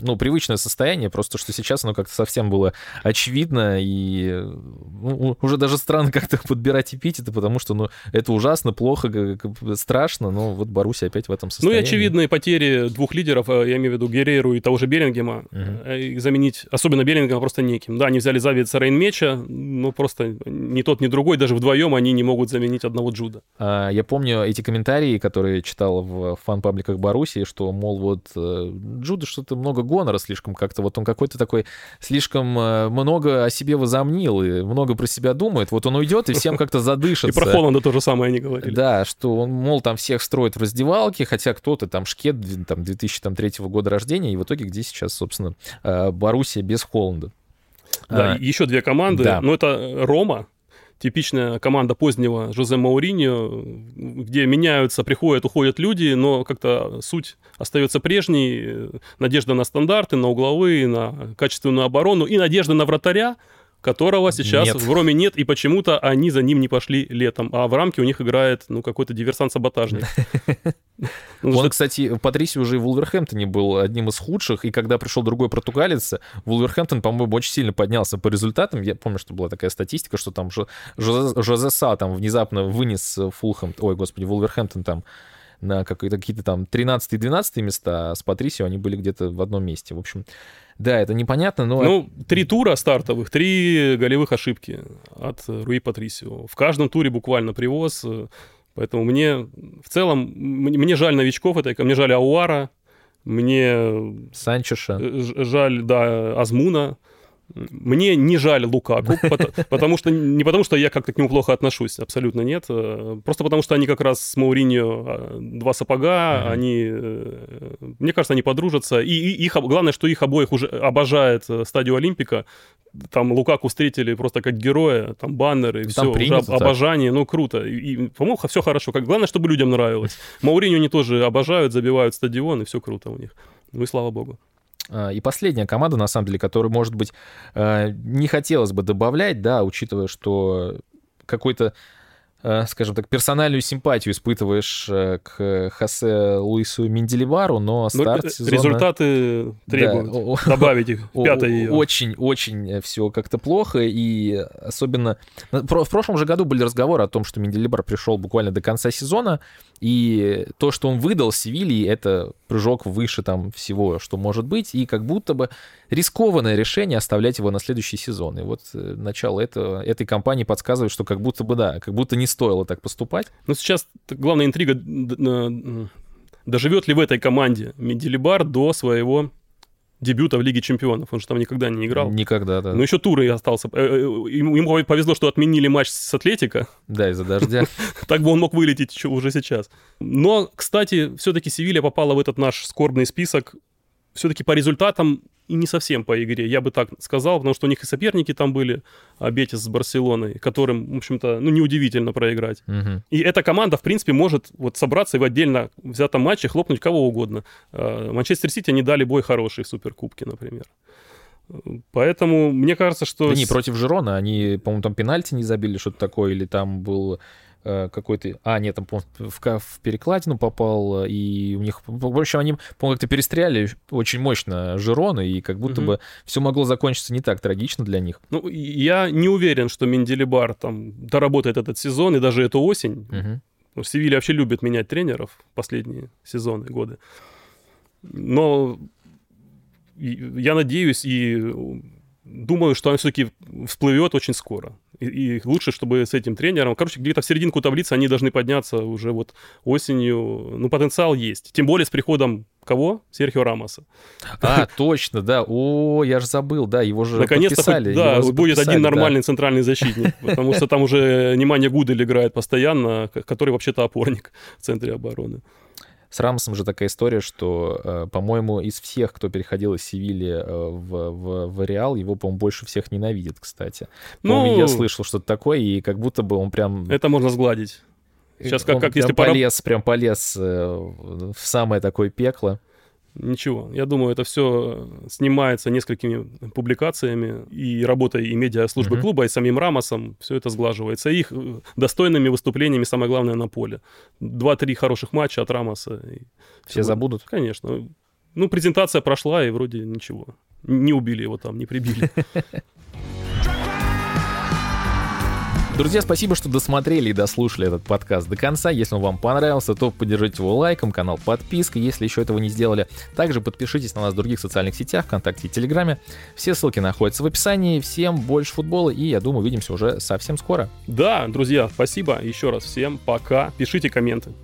ну, привычное состояние, просто что сейчас оно как-то совсем было очевидно, и ну, уже даже странно как-то подбирать эпитеты, потому что, ну, это ужасно, плохо, страшно, но вот Баруси опять в этом состоянии. Ну и очевидные потери двух лидеров, э, я имею в виду Герейру и того же Беллингема, угу. заменить, особенно Беллингема, просто неким. Да, они взяли Завица Рейнмеча, но просто ни тот, ни другой, даже вдвоем они не могут заменить одного Джуда. А, я помню эти комментарии, которые читал в фан-пабликах Баруси, что, мол, вот э, Джуда что-то много Гонора слишком как-то, вот он какой-то такой слишком э, много о себе возомнил и много про себя думает. Вот он уйдет и всем как-то задышится. И про Холланда то же самое они говорили. Да, что он, мол, там всех строит в раздевалке, хотя кто-то там Шкет, там 2003 года рождения, и в итоге где сейчас, собственно, э, Боруссия без Холланда. Да, а, еще две команды. Да. Но это Рома, типичная команда позднего Жозе Мауриньо, где меняются, приходят, уходят люди, но как-то суть остается прежней. Надежда на стандарты, на угловые, на качественную оборону и надежда на вратаря, которого сейчас нет. в Роме нет, и почему-то они за ним не пошли летом, а в рамке у них играет, ну, какой-то диверсант-саботажник. Он, кстати, Патриси уже в Вулверхэмптоне был одним из худших, и когда пришел другой португалец, Вулверхэмптон, по-моему, очень сильно поднялся по результатам. Я помню, что была такая статистика, что там Жозе Са там внезапно вынес Фулхэм, ой, господи, Вулверхэмптон там на какие-то там 13-12 места, а с Патрисио они были где-то в одном месте. В общем, да, это непонятно, но... Ну, три тура стартовых, три голевых ошибки от Руи Патрисио. В каждом туре буквально привоз, поэтому мне в целом, мне жаль новичков, это мне жаль Ауара, мне... Санчеша. Жаль, да, Азмуна. Мне не жаль Лукаку, потому что не потому что я как-то к нему плохо отношусь, абсолютно нет. Просто потому что они как раз с Мауриньо а, два сапога, они, э, мне кажется, они подружатся. И, их главное, что их обоих уже обожает э, стадию Олимпика. Там Лукаку встретили просто как героя, там баннеры, все, уже обожание, ну круто. И по-моему, все хорошо. Как главное, чтобы людям нравилось. Мауриньо они тоже обожают, забивают стадион, и все круто у них. Ну и слава богу. А, и последняя команда, на самом деле, которую, может быть, э, не хотелось бы добавлять, да, учитывая, что какой-то Э, скажем так, персональную симпатию испытываешь э, к Хосе Луису Менделевару, но ну, старт но сезона... Результаты требуют да, добавить их в пятое Очень-очень все как-то плохо, и особенно... В прошлом же году были разговоры о том, что Менделебар пришел буквально до конца сезона, и то, что он выдал Севильи, это прыжок выше там всего, что может быть, и как будто бы рискованное решение оставлять его на следующий сезон. И вот э, начало этого, этой кампании подсказывает, что как будто бы, да, как будто не стоило так поступать. Но сейчас главная интрига, доживет ли в этой команде Менделибар до своего дебюта в Лиге Чемпионов. Он же там никогда не играл. Никогда, да. Ну, еще туры остался. Э, э, ему, ему повезло, что отменили матч с Атлетико. Да, из-за дождя. Так бы он мог вылететь уже сейчас. Но, кстати, все-таки Севилья попала в этот наш скорбный список все-таки по результатам и не совсем по игре, я бы так сказал, потому что у них и соперники там были, а Бетис с Барселоной, которым, в общем-то, ну, неудивительно проиграть. Угу. И эта команда, в принципе, может вот собраться и в отдельно взятом матче хлопнуть кого угодно. А, Манчестер Сити, они дали бой хороший в Суперкубке, например. Поэтому мне кажется, что... Да не, против Жирона они, по-моему, там пенальти не забили, что-то такое, или там был какой-то... А, нет, там в, в перекладину попал, и у них... В общем, они, по-моему, как-то перестреляли очень мощно Жирона, и как будто угу. бы все могло закончиться не так трагично для них. Ну, я не уверен, что Менделибар там доработает этот сезон и даже эту осень. Угу. Севилья вообще любит менять тренеров последние сезоны, годы. Но я надеюсь и думаю, что он все-таки всплывет очень скоро. И, и лучше, чтобы с этим тренером... Короче, где-то в серединку таблицы они должны подняться уже вот осенью. Ну, потенциал есть. Тем более с приходом кого? Серхио Рамоса. А, точно, да. О, я же забыл, да, его же Наконец-то подписали. да, его будет один нормальный да. центральный защитник, потому что там уже Немanja Гудель играет постоянно, который вообще-то опорник в центре обороны. С Рамосом же такая история, что, э, по-моему, из всех, кто переходил из Севильи э, в, в, в Реал, его, по-моему, больше всех ненавидят, кстати. Ну, я слышал что-то такое, и как будто бы он прям... Это можно сгладить. Сейчас как, как если полез, пора... прям полез э, в самое такое пекло. Ничего, я думаю, это все снимается несколькими публикациями и работой и медиаслужбы uh-huh. клуба, и самим Рамосом, все это сглаживается. И их э, достойными выступлениями, самое главное, на поле. Два-три хороших матча от Рамоса. Все забудут? Конечно. Ну, презентация прошла, и вроде ничего. Не убили его там, не прибили. Друзья, спасибо, что досмотрели и дослушали этот подкаст до конца. Если он вам понравился, то поддержите его лайком, канал подпиской, если еще этого не сделали. Также подпишитесь на нас в других социальных сетях, ВКонтакте и Телеграме. Все ссылки находятся в описании. Всем больше футбола и, я думаю, увидимся уже совсем скоро. Да, друзья, спасибо еще раз всем. Пока. Пишите комменты.